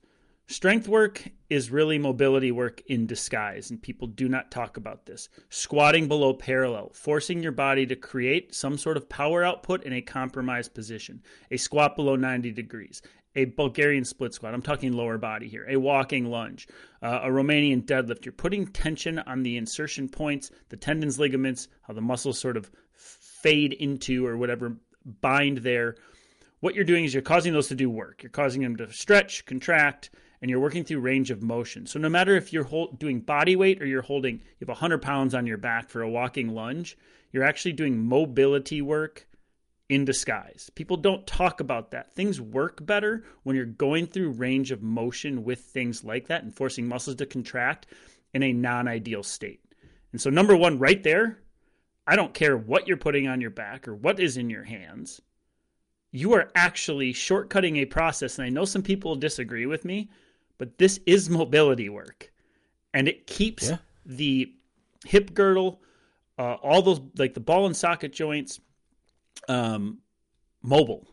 Strength work is really mobility work in disguise, and people do not talk about this. Squatting below parallel, forcing your body to create some sort of power output in a compromised position. A squat below 90 degrees. A Bulgarian split squat. I'm talking lower body here. A walking lunge. Uh, a Romanian deadlift. You're putting tension on the insertion points, the tendons, ligaments, how the muscles sort of fade into or whatever bind there. What you're doing is you're causing those to do work. You're causing them to stretch, contract and you're working through range of motion. So no matter if you're hold, doing body weight or you're holding, you have 100 pounds on your back for a walking lunge, you're actually doing mobility work in disguise. People don't talk about that. Things work better when you're going through range of motion with things like that and forcing muscles to contract in a non ideal state. And so, number one, right there, I don't care what you're putting on your back or what is in your hands you are actually shortcutting a process. And I know some people disagree with me, but this is mobility work. And it keeps Yeah. the hip girdle, uh, all those, like the ball and socket joints, um, mobile.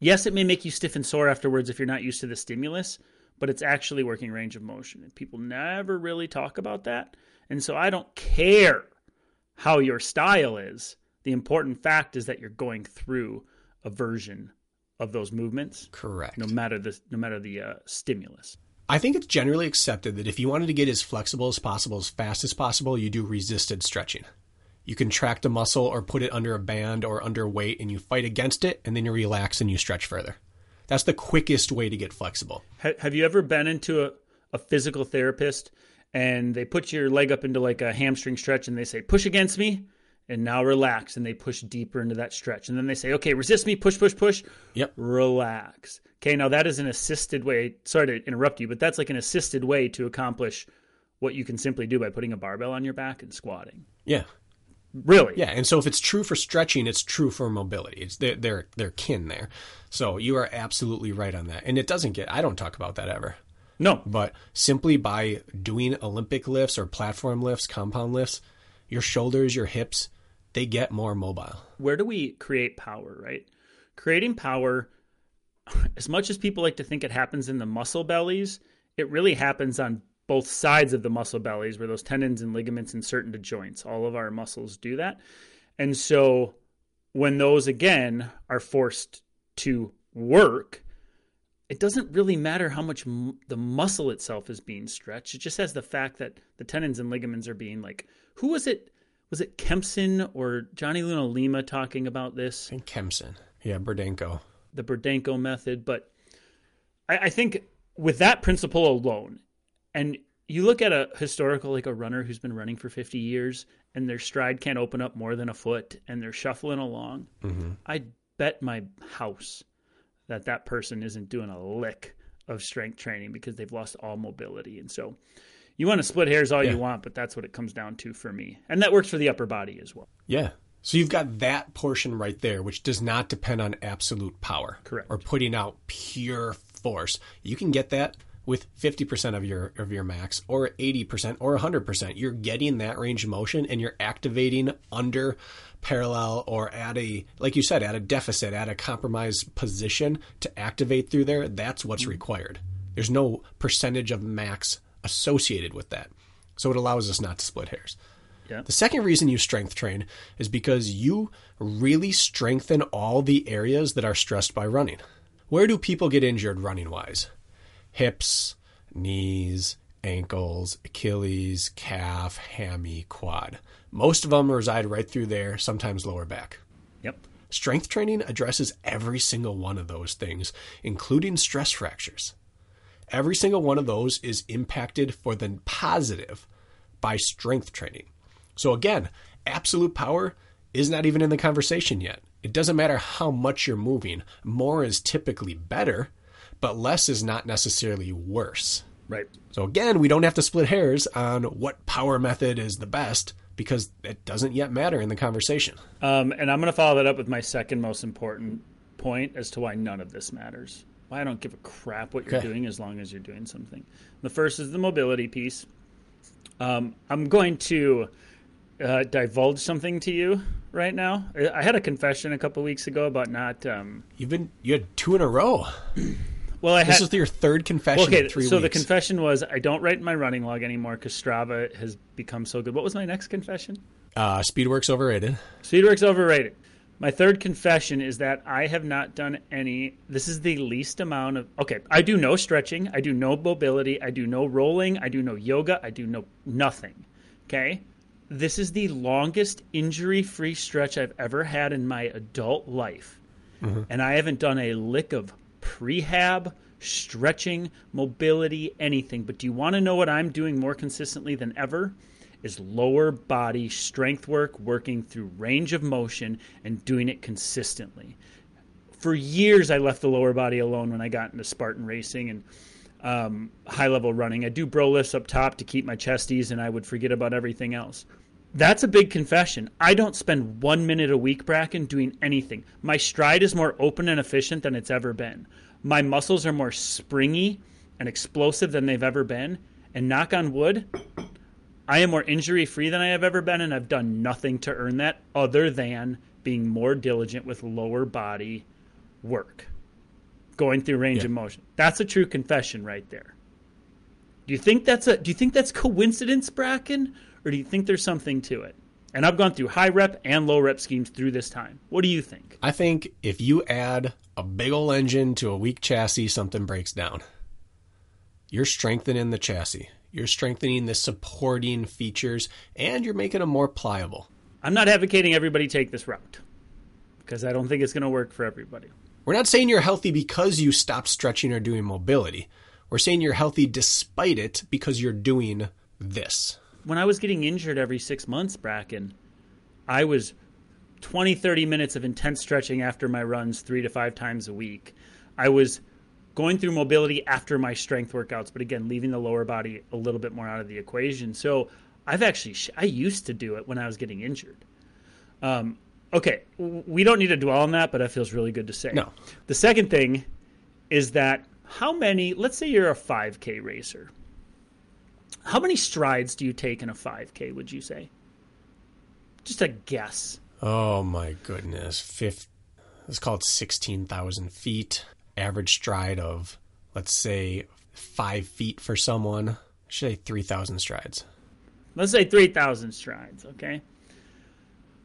Yes, it may make you stiff and sore afterwards if you're not used to the stimulus, but it's actually working range of motion. And people never really talk about that. And so I don't care how your style is. The important fact is that you're going through a version of those movements, Correct. no matter the no matter the uh, stimulus. I think it's generally accepted that if you wanted to get as flexible as possible, as fast as possible, you do resisted stretching. You contract a muscle or put it under a band or under weight and you fight against it and then you relax and you stretch further. That's the quickest way to get flexible. Have you ever been into a, a physical therapist and they put your leg up into like a hamstring stretch and they say push against me and now relax and they push deeper into that stretch and then they say okay resist me push push push Yep. relax okay now that is an assisted way sorry to interrupt you but that's like an assisted way to accomplish what you can simply do by putting a barbell on your back and squatting Yeah. really Yeah, and so if it's true for stretching, it's true for mobility. It's they're they're, they're kin there. So you are absolutely right on that. And it doesn't get I don't talk about that ever. no But simply by doing Olympic lifts or platform lifts, compound lifts, your shoulders, your hips, they get more mobile. where do we create power, right? Creating power, as much as people like to think it happens in the muscle bellies, it really happens on both sides of the muscle bellies where those tendons and ligaments insert into joints. All of our muscles do that. And so when those again are forced to work, it doesn't really matter how much m- the muscle itself is being stretched. It just has the fact that the tendons and ligaments are being like, who was it? Was it Kempson or Johnny Luna Lima talking about this? And Kempson. Yeah, Burdenko. the Burdenko method, but I, I think with that principle alone, and you look at a historical like a runner who's been running for 50 years and their stride can't open up more than a foot and they're shuffling along, mm-hmm. I'd bet my house that that person isn't doing a lick of strength training because they've lost all mobility. And so you want to split hairs all Yeah. you want, but that's what it comes down to for me. And that works for the upper body as well. Yeah. So you've got that portion right there, which does not depend on absolute power. Correct. Or putting out pure force. You can get that with 50% of your of your max or 80% or 100%. You're getting that range of motion and you're activating under parallel or at a like you said at a deficit, at a compromised position to activate through there. That's what's required. There's no percentage of max associated with that. So it allows us not to split hairs. Yeah. The second reason you strength train is because you really strengthen all the areas that are stressed by running. Where do people get injured running wise? Hips, knees, ankles, Achilles, calf, hammy, quad. Most of them reside right through there, sometimes lower back. Yep. Strength training addresses every single one of those things, including stress fractures. Every single one of those is impacted for the positive by strength training. So, again, absolute power is not even in the conversation yet. It doesn't matter how much you're moving, more is typically better, but less is not necessarily worse. Right. So, again, we don't have to split hairs on what power method is the best because it doesn't yet matter in the conversation. Um, and I'm going to follow that up with my second most important point as to why none of this matters. I don't give a crap what you're Okay. doing as long as you're doing something. The first is the mobility piece. Um, I'm going to uh, divulge something to you right now. I- had a confession a couple weeks ago about not. Um, You've been you had two in a row. well, I This had. is your third confession Okay, in three so the confession was I don't write my running log anymore because Strava has become so good. What was my next confession? uh, Speedworks overrated. Speedworks overrated. My third confession is that I have not done any. This is the least amount of. Okay, I do no stretching. I do no mobility. I do no rolling. I do no yoga. I do no nothing. Okay? This is the longest injury free stretch I've ever had in my adult life. Mm-hmm. And I haven't done a lick of prehab, stretching, mobility, anything. But do you want to know what I'm doing more consistently than ever? Is lower body strength work, working through range of motion and doing it consistently. For years, I left the lower body alone when I got into Spartan racing and um, high level running. I do bro lifts up top to keep my chesties, and I would forget about everything else. That's a big confession. I don't spend one minute a week, Bracken, doing anything. My stride is more open and efficient than it's ever been. My muscles are more springy and explosive than they've ever been. And knock on wood, I am more injury free than I have ever been, and I've done nothing to earn that other than being more diligent with lower body work, going through range Yeah. of motion. That's a true confession right there. Do you think that's a do you think that's coincidence, Bracken, or do you think there's something to it? And I've gone through high rep and low rep schemes through this time. What do you think? I think if you add a big ol' engine to a weak chassis, something breaks down. You're strengthening the chassis. You're strengthening the supporting features, and you're making them more pliable. I'm not advocating everybody take this route because I don't think it's going to work for everybody. We're not saying you're healthy because you stopped stretching or doing mobility. We're saying you're healthy despite it because you're doing this. when I was getting injured every six months, Bracken, I was 20, 30 minutes of intense stretching after my runs three to five times a week. I was going through mobility after my strength workouts, but again, leaving the lower body a little bit more out of the equation. So I've actually, I used to do it when I was getting injured. Um, okay, we don't need to dwell on that, but that feels really good to say. No. The second thing is that how many, let's say you're a 5K racer. How many strides do you take in a 5K, would you say? Just a guess. Oh my goodness. Fifth, it's called 16,000 feet. Average stride of, let's say, five feet for someone. Should say 3,000 strides. Let's say 3,000 strides, okay?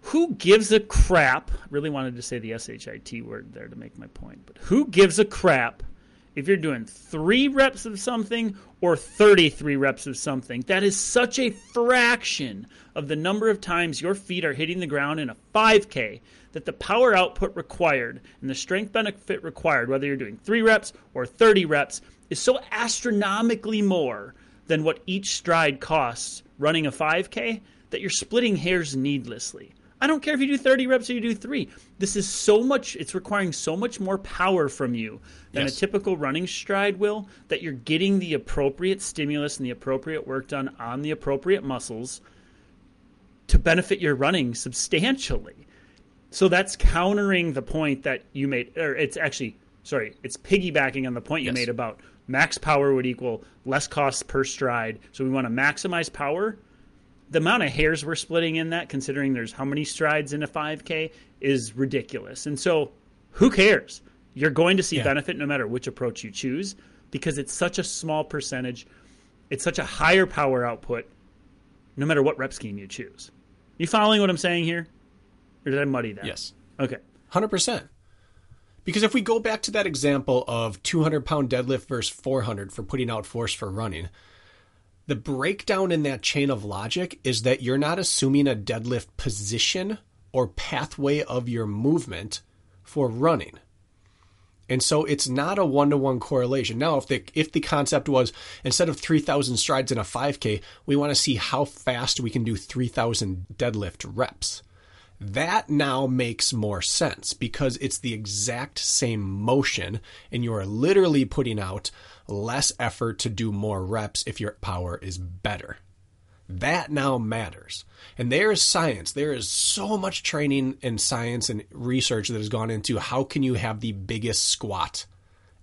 Who gives a crap? Really wanted to say the SHIT word there to make my point, but who gives a crap if you're doing three reps of something or 33 reps of something? That is such a fraction of the number of times your feet are hitting the ground in a 5K that the power output required and the strength benefit required, whether you're doing three reps or 30 reps, is so astronomically more than what each stride costs running a 5K that you're splitting hairs needlessly. I don't care if you do 30 reps or you do three. This is so much, it's requiring so much more power from you than Yes. a typical running stride will that you're getting the appropriate stimulus and the appropriate work done on the appropriate muscles to benefit your running substantially. So that's countering the point that you made, or it's actually, sorry, it's piggybacking on the point you Yes. made about max power would equal less cost per stride. So we want to maximize power. The amount of hairs we're splitting in that, considering there's how many strides in a 5K, is ridiculous. And so who cares? You're going to see Yeah. benefit no matter which approach you choose because it's such a small percentage, it's such a higher power output no matter what rep scheme you choose. You following what I'm saying here? Or did I muddy that? Yes. Okay. 100%. Because if we go back to that example of 200 pound deadlift versus 400 for putting out force for running, the breakdown in that chain of logic is that you're not assuming a deadlift position or pathway of your movement for running. And so it's not a one to one correlation. Now, if the if the concept was instead of three thousand strides in a five k, we want to see how fast we can do three thousand deadlift reps. That now makes more sense because it's the exact same motion, and you are literally putting out less effort to do more reps if your power is better. That now matters. And there is science. There is so much training and science and research that has gone into how can you have the biggest squat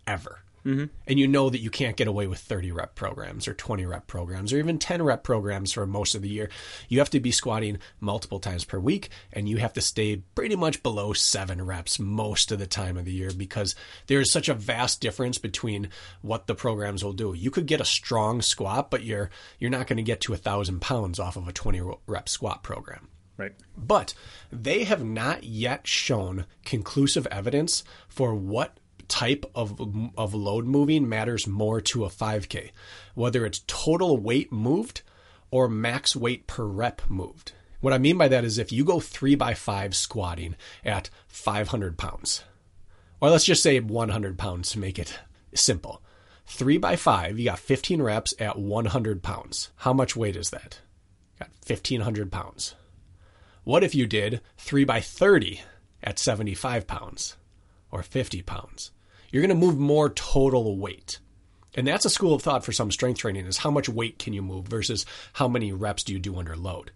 ever. Mm-hmm. And you know that you can't get away with 30 rep programs or 20 rep programs or even 10 rep programs for most of the year. You have to be squatting multiple times per week and you have to stay pretty much below seven reps most of the time of the year because there is such a vast difference between what the programs will do. You could get a strong squat, but you're you're not going to get to a thousand pounds off of a 20 rep squat program. Right. But they have not yet shown conclusive evidence for what type of of load moving matters more to a 5k, whether it's total weight moved or max weight per rep moved. What I mean by that is if you go three by five squatting at 500 pounds, or let's just say 100 pounds to make it simple. Three by five, you got 15 reps at 100 pounds. How much weight is that? Got 1500 pounds. What if you did 3 by 30 at 75 pounds or 50 pounds? You're going to move more total weight. And that's a school of thought for some strength training is how much weight can you move versus how many reps do you do under load.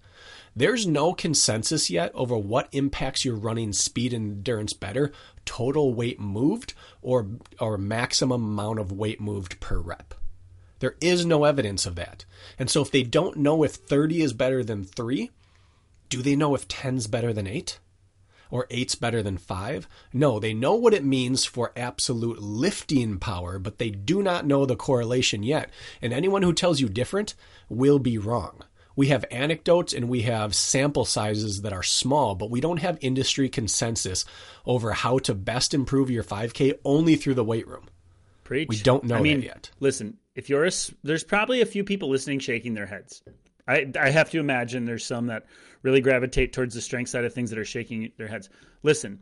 There's no consensus yet over what impacts your running speed and endurance better, total weight moved or or maximum amount of weight moved per rep. There is no evidence of that. And so if they don't know if 30 is better than 3, do they know if 10's better than 8? Or 8's better than 5? No, they know what it means for absolute lifting power, but they do not know the correlation yet. And anyone who tells you different will be wrong. We have anecdotes and we have sample sizes that are small, but we don't have industry consensus over how to best improve your 5K only through the weight room. Preach. We don't know I mean, yet. Listen, if you're a, there's probably a few people listening shaking their heads. I, I have to imagine there's some that really gravitate towards the strength side of things that are shaking their heads. Listen,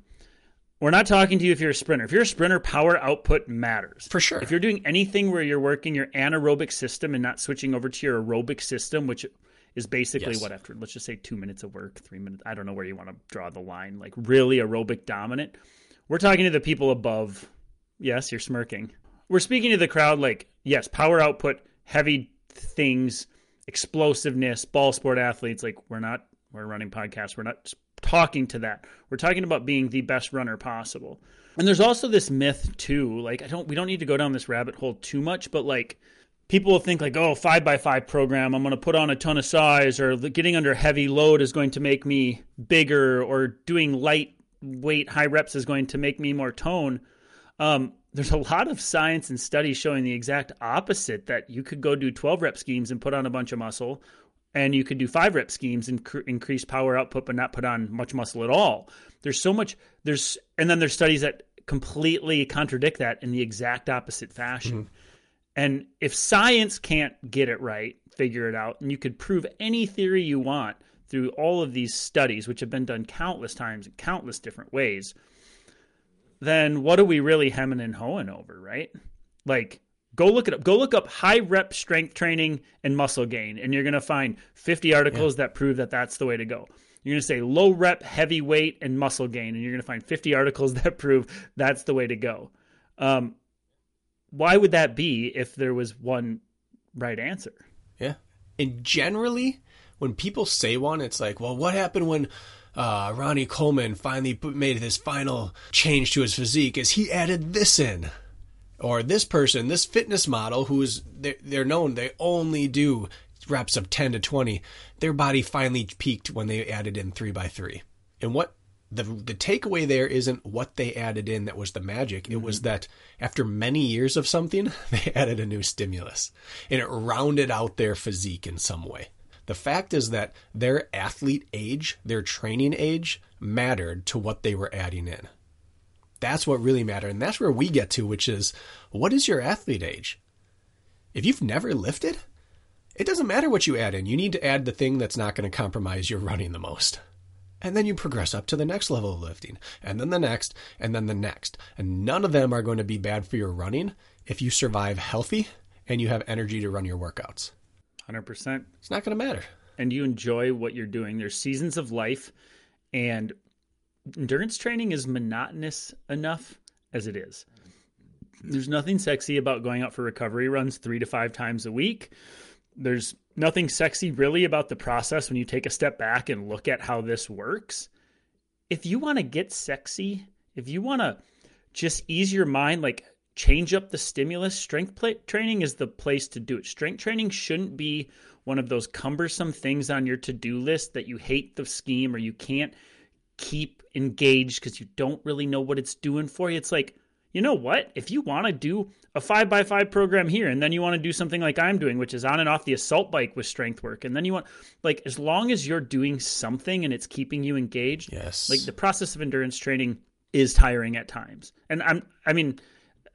we're not talking to you if you're a sprinter. If you're a sprinter, power output matters. For sure. If you're doing anything where you're working your anaerobic system and not switching over to your aerobic system, which is basically Yes. what after let's just say two minutes of work, three minutes. I don't know where you want to draw the line. Like really aerobic dominant. We're talking to the people above. Yes, you're smirking. We're speaking to the crowd like yes, power output, heavy things, explosiveness, ball sport athletes. Like we're not we're running podcasts. We're not talking to that. We're talking about being the best runner possible. And there's also this myth too. Like I don't we don't need to go down this rabbit hole too much, but like people will think like, oh, five by five program, I'm going to put on a ton of size, or getting under heavy load is going to make me bigger, or doing light weight high reps is going to make me more tone. Um, there's a lot of science and studies showing the exact opposite. That you could go do 12 rep schemes and put on a bunch of muscle, and you could do five rep schemes and cr- increase power output, but not put on much muscle at all. There's so much. There's and then there's studies that completely contradict that in the exact opposite fashion. Mm-hmm. And if science can't get it right, figure it out, and you could prove any theory you want through all of these studies, which have been done countless times in countless different ways, then what are we really hemming and hawing over, right? Like, go look it up. Go look up high rep strength training and muscle gain, and you're going to find 50 articles that prove that that's the way to go. You're going to say low rep, heavy weight, and muscle gain, and you're going to find 50 articles that prove that's the way to go. Um, why would that be if there was one right answer? Yeah. And generally, when people say one, it's like, well, what happened when uh, Ronnie Coleman finally made this final change to his physique? Is he added this in? Or this person, this fitness model, who's they're, they're known, they only do reps of 10 to 20. Their body finally peaked when they added in three by three. And what the the takeaway there isn't what they added in that was the magic. It was mm-hmm. that after many years of something, they added a new stimulus and it rounded out their physique in some way. The fact is that their athlete age, their training age, mattered to what they were adding in. That's what really mattered. And that's where we get to, which is what is your athlete age? If you've never lifted, it doesn't matter what you add in. You need to add the thing that's not going to compromise your running the most. And then you progress up to the next level of lifting, and then the next, and then the next. And none of them are going to be bad for your running if you survive healthy and you have energy to run your workouts. 100%. It's not going to matter. And you enjoy what you're doing. There's seasons of life, and endurance training is monotonous enough as it is. There's nothing sexy about going out for recovery runs three to five times a week. There's nothing sexy really about the process when you take a step back and look at how this works. If you want to get sexy, if you want to just ease your mind, like change up the stimulus, strength training is the place to do it. Strength training shouldn't be one of those cumbersome things on your to do list that you hate the scheme or you can't keep engaged because you don't really know what it's doing for you. It's like, you know what? If you want to do a five by five program here, and then you want to do something like I'm doing, which is on and off the assault bike with strength work, and then you want, like, as long as you're doing something and it's keeping you engaged, Yes. like the process of endurance training is tiring at times. And I'm, I mean,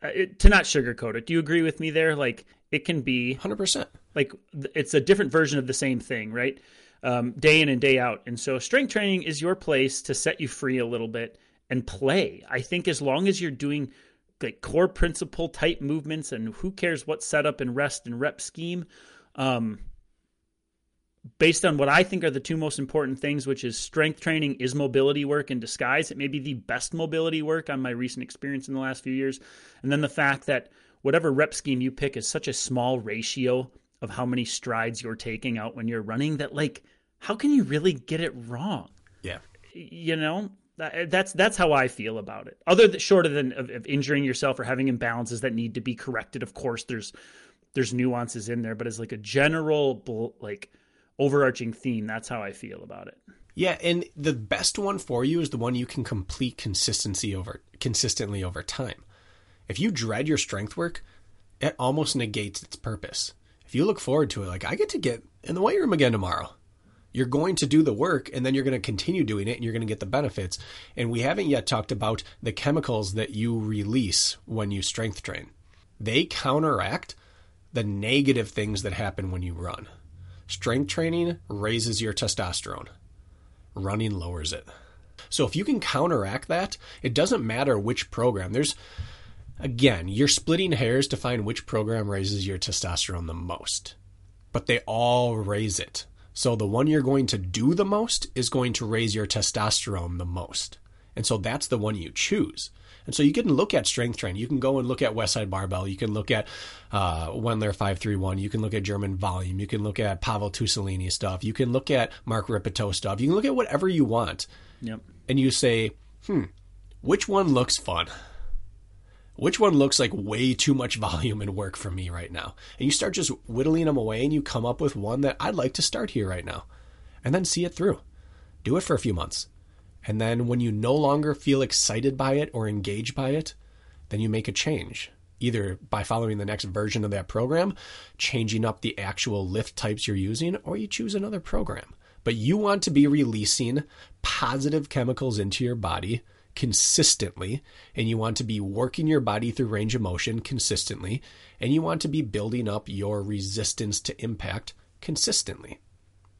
uh, it, to not sugarcoat it, do you agree with me there? Like, it can be 100%. like it's a different version of the same thing, right? Um, day in and day out. And so strength training is your place to set you free a little bit and play. I think as long as you're doing like core principle type movements and who cares what setup and rest and rep scheme, um, based on what I think are the two most important things, which is strength training is mobility work in disguise. It may be the best mobility work on my recent experience in the last few years. And then the fact that whatever rep scheme you pick is such a small ratio of how many strides you're taking out when you're running that like how can you really get it wrong? Yeah. You know, that's that's how I feel about it. Other than shorter than of, of, injuring yourself or having imbalances that need to be corrected, of course, there's there's nuances in there, but as like a general like overarching theme, that's how I feel about it. Yeah, and the best one for you is the one you can complete consistency over consistently over time. If you dread your strength work, it almost negates its purpose. If you look forward to it, like I get to get in the weight room again tomorrow, you're going to do the work and then you're going to continue doing it and you're going to get the benefits. And we haven't yet talked about the chemicals that you release when you strength train. They counteract the negative things that happen when you run. Strength training raises your testosterone running lowers it. So if you can counteract that, it doesn't matter which program. There's again, you're splitting hairs to find which program raises your testosterone the most. But they all raise it. So the one you're going to do the most is going to raise your testosterone the most. And so that's the one you choose. And so you can look at strength training. You can go and look at Westside Barbell. You can look at uh, Wendler 531. You can look at German Volume. You can look at Pavel Tsatsouline stuff. You can look at Mark Rippetoe stuff. You can look at whatever you want. Yep. And you say, hmm, which one looks fun? Which one looks like way too much volume and work for me right now? And you start just whittling them away and you come up with one that I'd like to start here right now. And then see it through. Do it for a few months. And then when you no longer feel excited by it or engaged by it, then you make a change, either by following the next version of that program, changing up the actual lift types you're using, or you choose another program. But you want to be releasing positive chemicals into your body consistently, and you want to be working your body through range of motion consistently, and you want to be building up your resistance to impact consistently.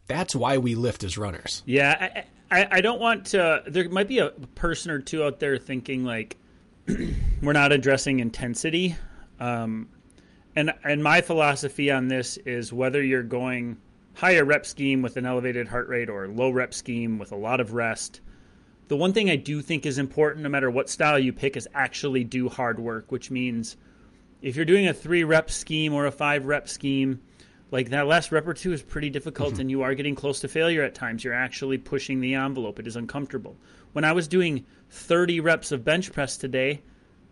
That's why we lift as runners. Yeah, I, I don't want to. There might be a person or two out there thinking like we're not addressing intensity. Um, and and my philosophy on this is whether you're going higher rep scheme with an elevated heart rate or low rep scheme with a lot of rest. The one thing I do think is important, no matter what style you pick, is actually do hard work, which means if you're doing a three rep scheme or a five rep scheme, like that last rep or two is pretty difficult mm-hmm. and you are getting close to failure at times. You're actually pushing the envelope. It is uncomfortable. When i was doing 30 reps of bench press today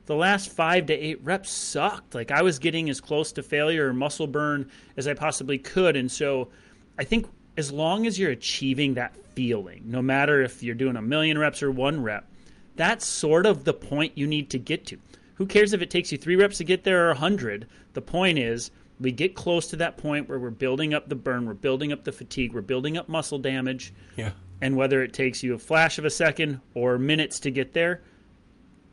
the last five to eight reps sucked. Like i was getting as close to failure or muscle burn as i possibly could. And so i think as long as you're achieving that feeling no matter if you're doing a million reps or one rep that's sort of the point you need to get to who cares if it takes you three reps to get there or 100 the point is we get close to that point where we're building up the burn, we're building up the fatigue, we're building up muscle damage. Yeah. And whether it takes you a flash of a second or minutes to get there,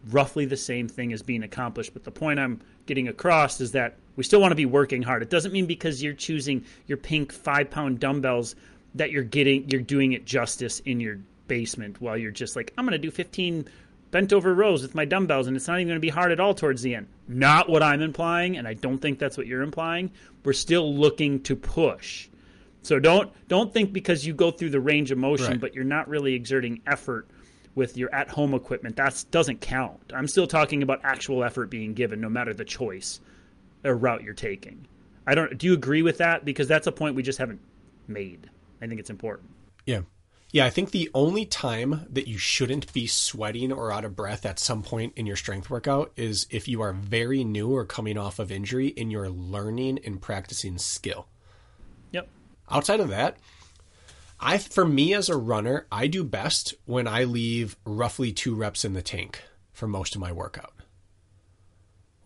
roughly the same thing is being accomplished. But the point I'm getting across is that we still want to be working hard. It doesn't mean because you're choosing your pink five pound dumbbells that you're getting you're doing it justice in your basement while you're just like, I'm gonna do fifteen bent over rows with my dumbbells and it's not even going to be hard at all towards the end. Not what I'm implying, and I don't think that's what you're implying. We're still looking to push. So don't don't think because you go through the range of motion, right. but you're not really exerting effort with your at home equipment. That doesn't count. I'm still talking about actual effort being given, no matter the choice or route you're taking. I don't. Do you agree with that? Because that's a point we just haven't made. I think it's important. Yeah. Yeah, I think the only time that you shouldn't be sweating or out of breath at some point in your strength workout is if you are very new or coming off of injury and you're learning and practicing skill. Yep. Outside of that, I for me as a runner, I do best when I leave roughly 2 reps in the tank for most of my workout.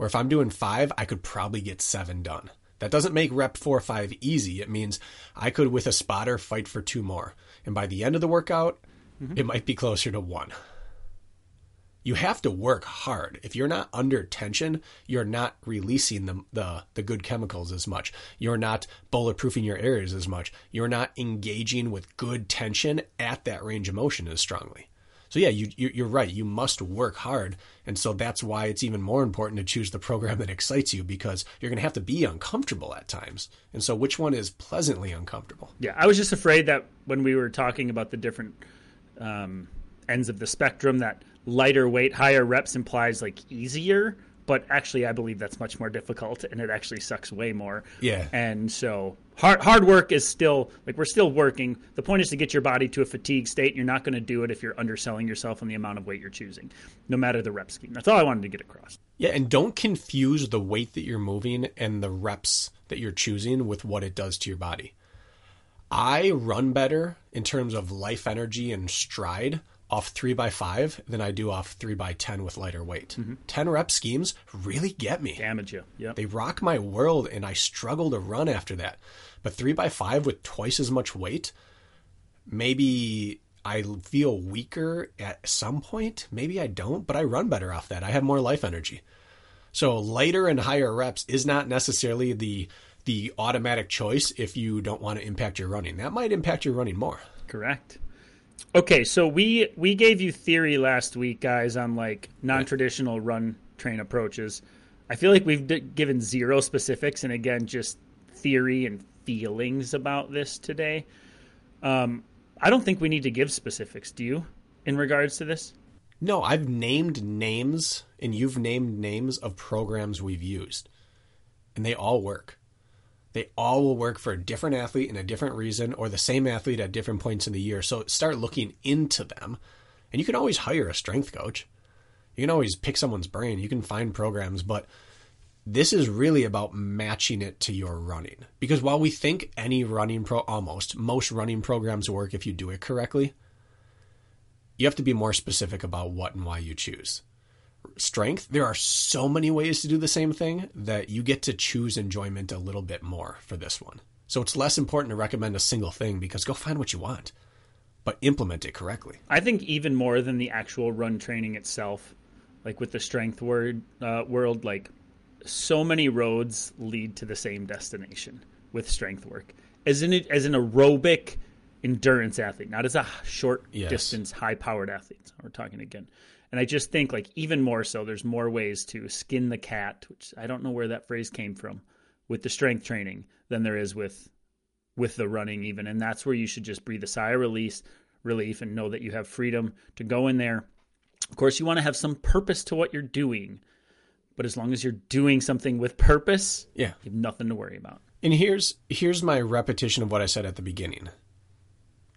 Or if I'm doing 5, I could probably get 7 done. That doesn't make rep 4 or 5 easy. It means I could with a spotter fight for two more and by the end of the workout, mm-hmm. it might be closer to one. You have to work hard. If you're not under tension, you're not releasing the, the, the good chemicals as much. You're not bulletproofing your areas as much. You're not engaging with good tension at that range of motion as strongly. So yeah, you, you're right. You must work hard, and so that's why it's even more important to choose the program that excites you because you're going to have to be uncomfortable at times. And so, which one is pleasantly uncomfortable? Yeah, I was just afraid that when we were talking about the different um, ends of the spectrum, that lighter weight, higher reps implies like easier. But actually I believe that's much more difficult and it actually sucks way more. Yeah. And so hard hard work is still like we're still working. The point is to get your body to a fatigue state. You're not going to do it if you're underselling yourself on the amount of weight you're choosing, no matter the rep scheme. That's all I wanted to get across. Yeah, and don't confuse the weight that you're moving and the reps that you're choosing with what it does to your body. I run better in terms of life energy and stride off three by five than I do off three by 10 with lighter weight. Mm-hmm. 10 rep schemes really get me. Damage you. Yep. They rock my world and I struggle to run after that. But three by five with twice as much weight, maybe I feel weaker at some point. Maybe I don't, but I run better off that. I have more life energy. So lighter and higher reps is not necessarily the the automatic choice if you don't want to impact your running. That might impact your running more. Correct. Okay, so we we gave you theory last week, guys, on like non-traditional run train approaches. I feel like we've d- given zero specifics, and again, just theory and feelings about this today. Um, I don't think we need to give specifics. Do you, in regards to this? No, I've named names and you've named names of programs we've used. And they all work. They all will work for a different athlete in a different reason or the same athlete at different points in the year. So start looking into them. And you can always hire a strength coach. You can always pick someone's brain. You can find programs, but this is really about matching it to your running. Because while we think any running pro almost most running programs work if you do it correctly, you have to be more specific about what and why you choose. Strength, there are so many ways to do the same thing that you get to choose enjoyment a little bit more for this one. So it's less important to recommend a single thing because go find what you want, but implement it correctly. I think even more than the actual run training itself, like with the strength word uh, world, like so many roads lead to the same destination with strength work. As in as an aerobic endurance athlete, not as a short Yes. distance, high powered athlete. We're talking again. And I just think like even more so, there's more ways to skin the cat, which I don't know where that phrase came from, with the strength training than there is with with the running even. And that's where you should just breathe a sigh of release relief and know that you have freedom to go in there. Of course, you want to have some purpose to what you're doing. But as long as you're doing something with purpose, Yeah. you have nothing to worry about. And here's here's my repetition of what I said at the beginning.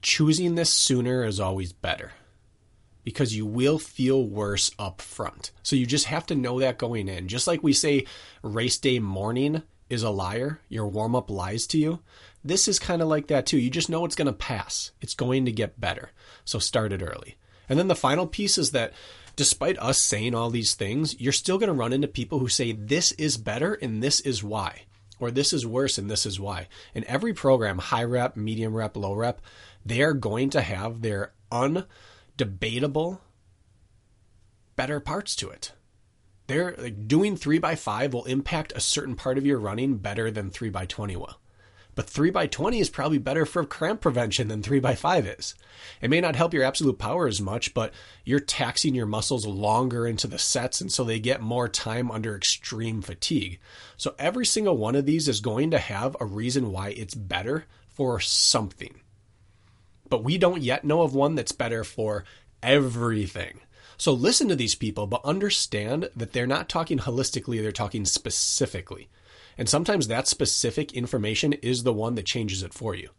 Choosing this sooner is always better because you will feel worse up front. So you just have to know that going in. Just like we say race day morning is a liar, your warm up lies to you. This is kind of like that too. You just know it's going to pass. It's going to get better. So start it early. And then the final piece is that despite us saying all these things, you're still going to run into people who say this is better and this is why or this is worse and this is why. In every program, high rep, medium rep, low rep, they are going to have their undebatable better parts to it. They're like doing three by five will impact a certain part of your running better than three by twenty will. But three by twenty is probably better for cramp prevention than three by five is. It may not help your absolute power as much, but you're taxing your muscles longer into the sets, and so they get more time under extreme fatigue. So every single one of these is going to have a reason why it's better for something. But we don't yet know of one that's better for everything. So listen to these people, but understand that they're not talking holistically, they're talking specifically. And sometimes that specific information is the one that changes it for you.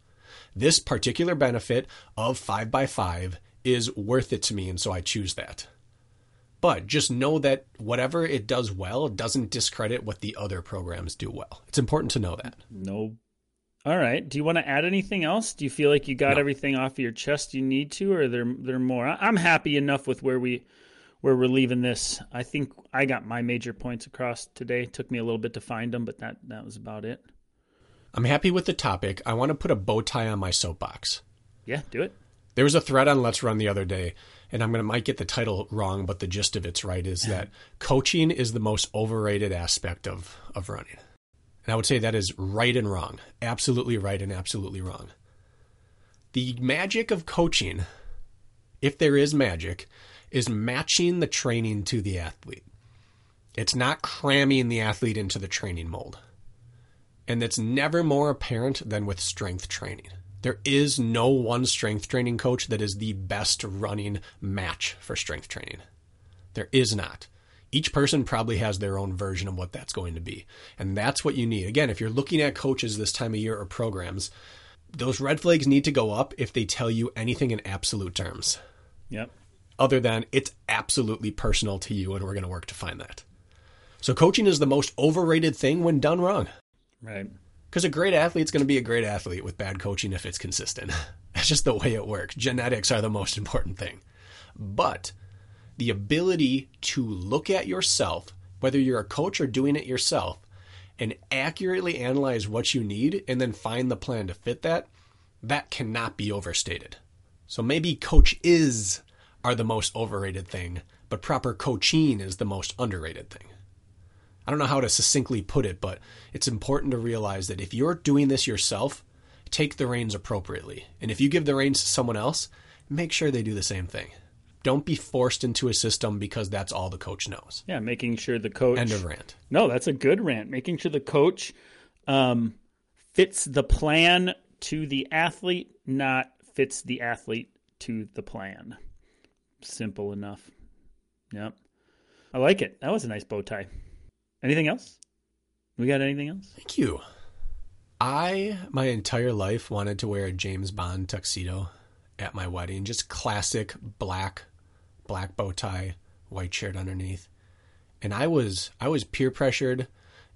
This particular benefit of 5x5 is worth it to me, and so I choose that. But just know that whatever it does well doesn't discredit what the other programs do well. It's important to know that. No. All right. Do you want to add anything else? Do you feel like you got No. everything off of your chest you need to, or there there more? I'm happy enough with where we where we're leaving this. I think I got my major points across today. Took me a little bit to find them, but that that was about it. I'm happy with the topic. I want to put a bow tie on my soapbox. Yeah, do it. There was a thread on LetsRun the other day, and I'm gonna might get the title wrong, but the gist of it's right. Is that coaching is the most overrated aspect of of running, and I would say that is right and wrong, absolutely right and absolutely wrong. The magic of coaching, if there is magic, is matching the training to the athlete. It's not cramming the athlete into the training mold. And that's never more apparent than with strength training. There is no one strength training coach that is the best running match for strength training. There is not. Each person probably has their own version of what that's going to be. And that's what you need. Again, if you're looking at coaches this time of year or programs, those red flags need to go up if they tell you anything in absolute terms. Yep. Other than it's absolutely personal to you and we're going to work to find that. So coaching is the most overrated thing when done wrong. Right. Because a great athlete's going to be a great athlete with bad coaching if it's consistent. That's just the way it works. Genetics are the most important thing. But the ability to look at yourself, whether you're a coach or doing it yourself, and accurately analyze what you need and then find the plan to fit that, that cannot be overstated. So maybe coach is are the most overrated thing, but proper coaching is the most underrated thing. I don't know how to succinctly put it, but it's important to realize that if you're doing this yourself, take the reins appropriately. And if you give the reins to someone else, make sure they do the same thing. Don't be forced into a system because that's all the coach knows. Yeah, making sure the coach. End of rant. No, that's a good rant. Making sure the coach um, fits the plan to the athlete, not fits the athlete to the plan. Simple enough. Yep. I like it. That was a nice bow tie. Anything else? We got anything else? Thank you. I, my entire life, wanted to wear a James Bond tuxedo at my wedding. Just classic black, black bow tie, white shirt underneath. And I was, I was peer pressured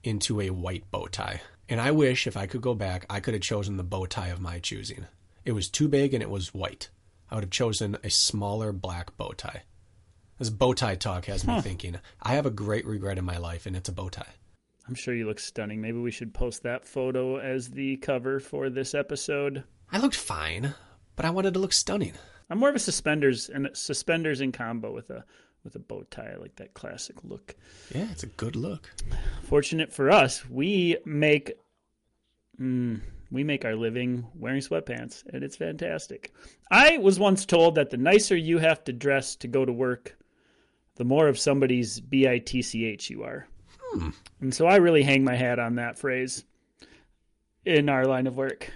into a white bow tie. And I wish if I could go back, I could have chosen the bow tie of my choosing. It was too big and it was white. I would have chosen a smaller black bow tie. This bow tie talk has me Huh. thinking. I have a great regret in my life, and it's a bow tie. I'm sure you look stunning. Maybe we should post that photo as the cover for this episode. I looked fine, but I wanted to look stunning. I'm more of a suspenders and suspenders in combo with a with a bow tie. I like that classic look. Yeah, it's a good look. Fortunate for us, we make mm, we make our living wearing sweatpants, and it's fantastic. I was once told that the nicer you have to dress to go to work, the more of somebody's bitch you are. And so I really hang my hat on that phrase in our line of work.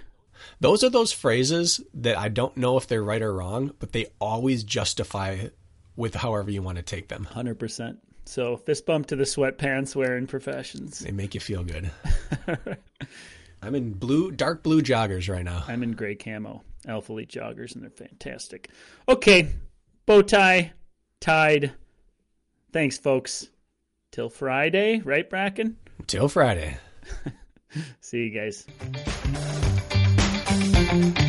Those are those phrases that I don't know if they're right or wrong, but they always justify with however you want to take them. 100%. So fist bump to the sweatpants wearing professions. They make you feel good. I'm in blue, dark blue joggers right now. I'm in gray camo, Alphalete joggers, and they're fantastic. Okay, bow tie, tied. Thanks, folks. Till Friday, right, Bracken? Till Friday. See you guys. Thank you.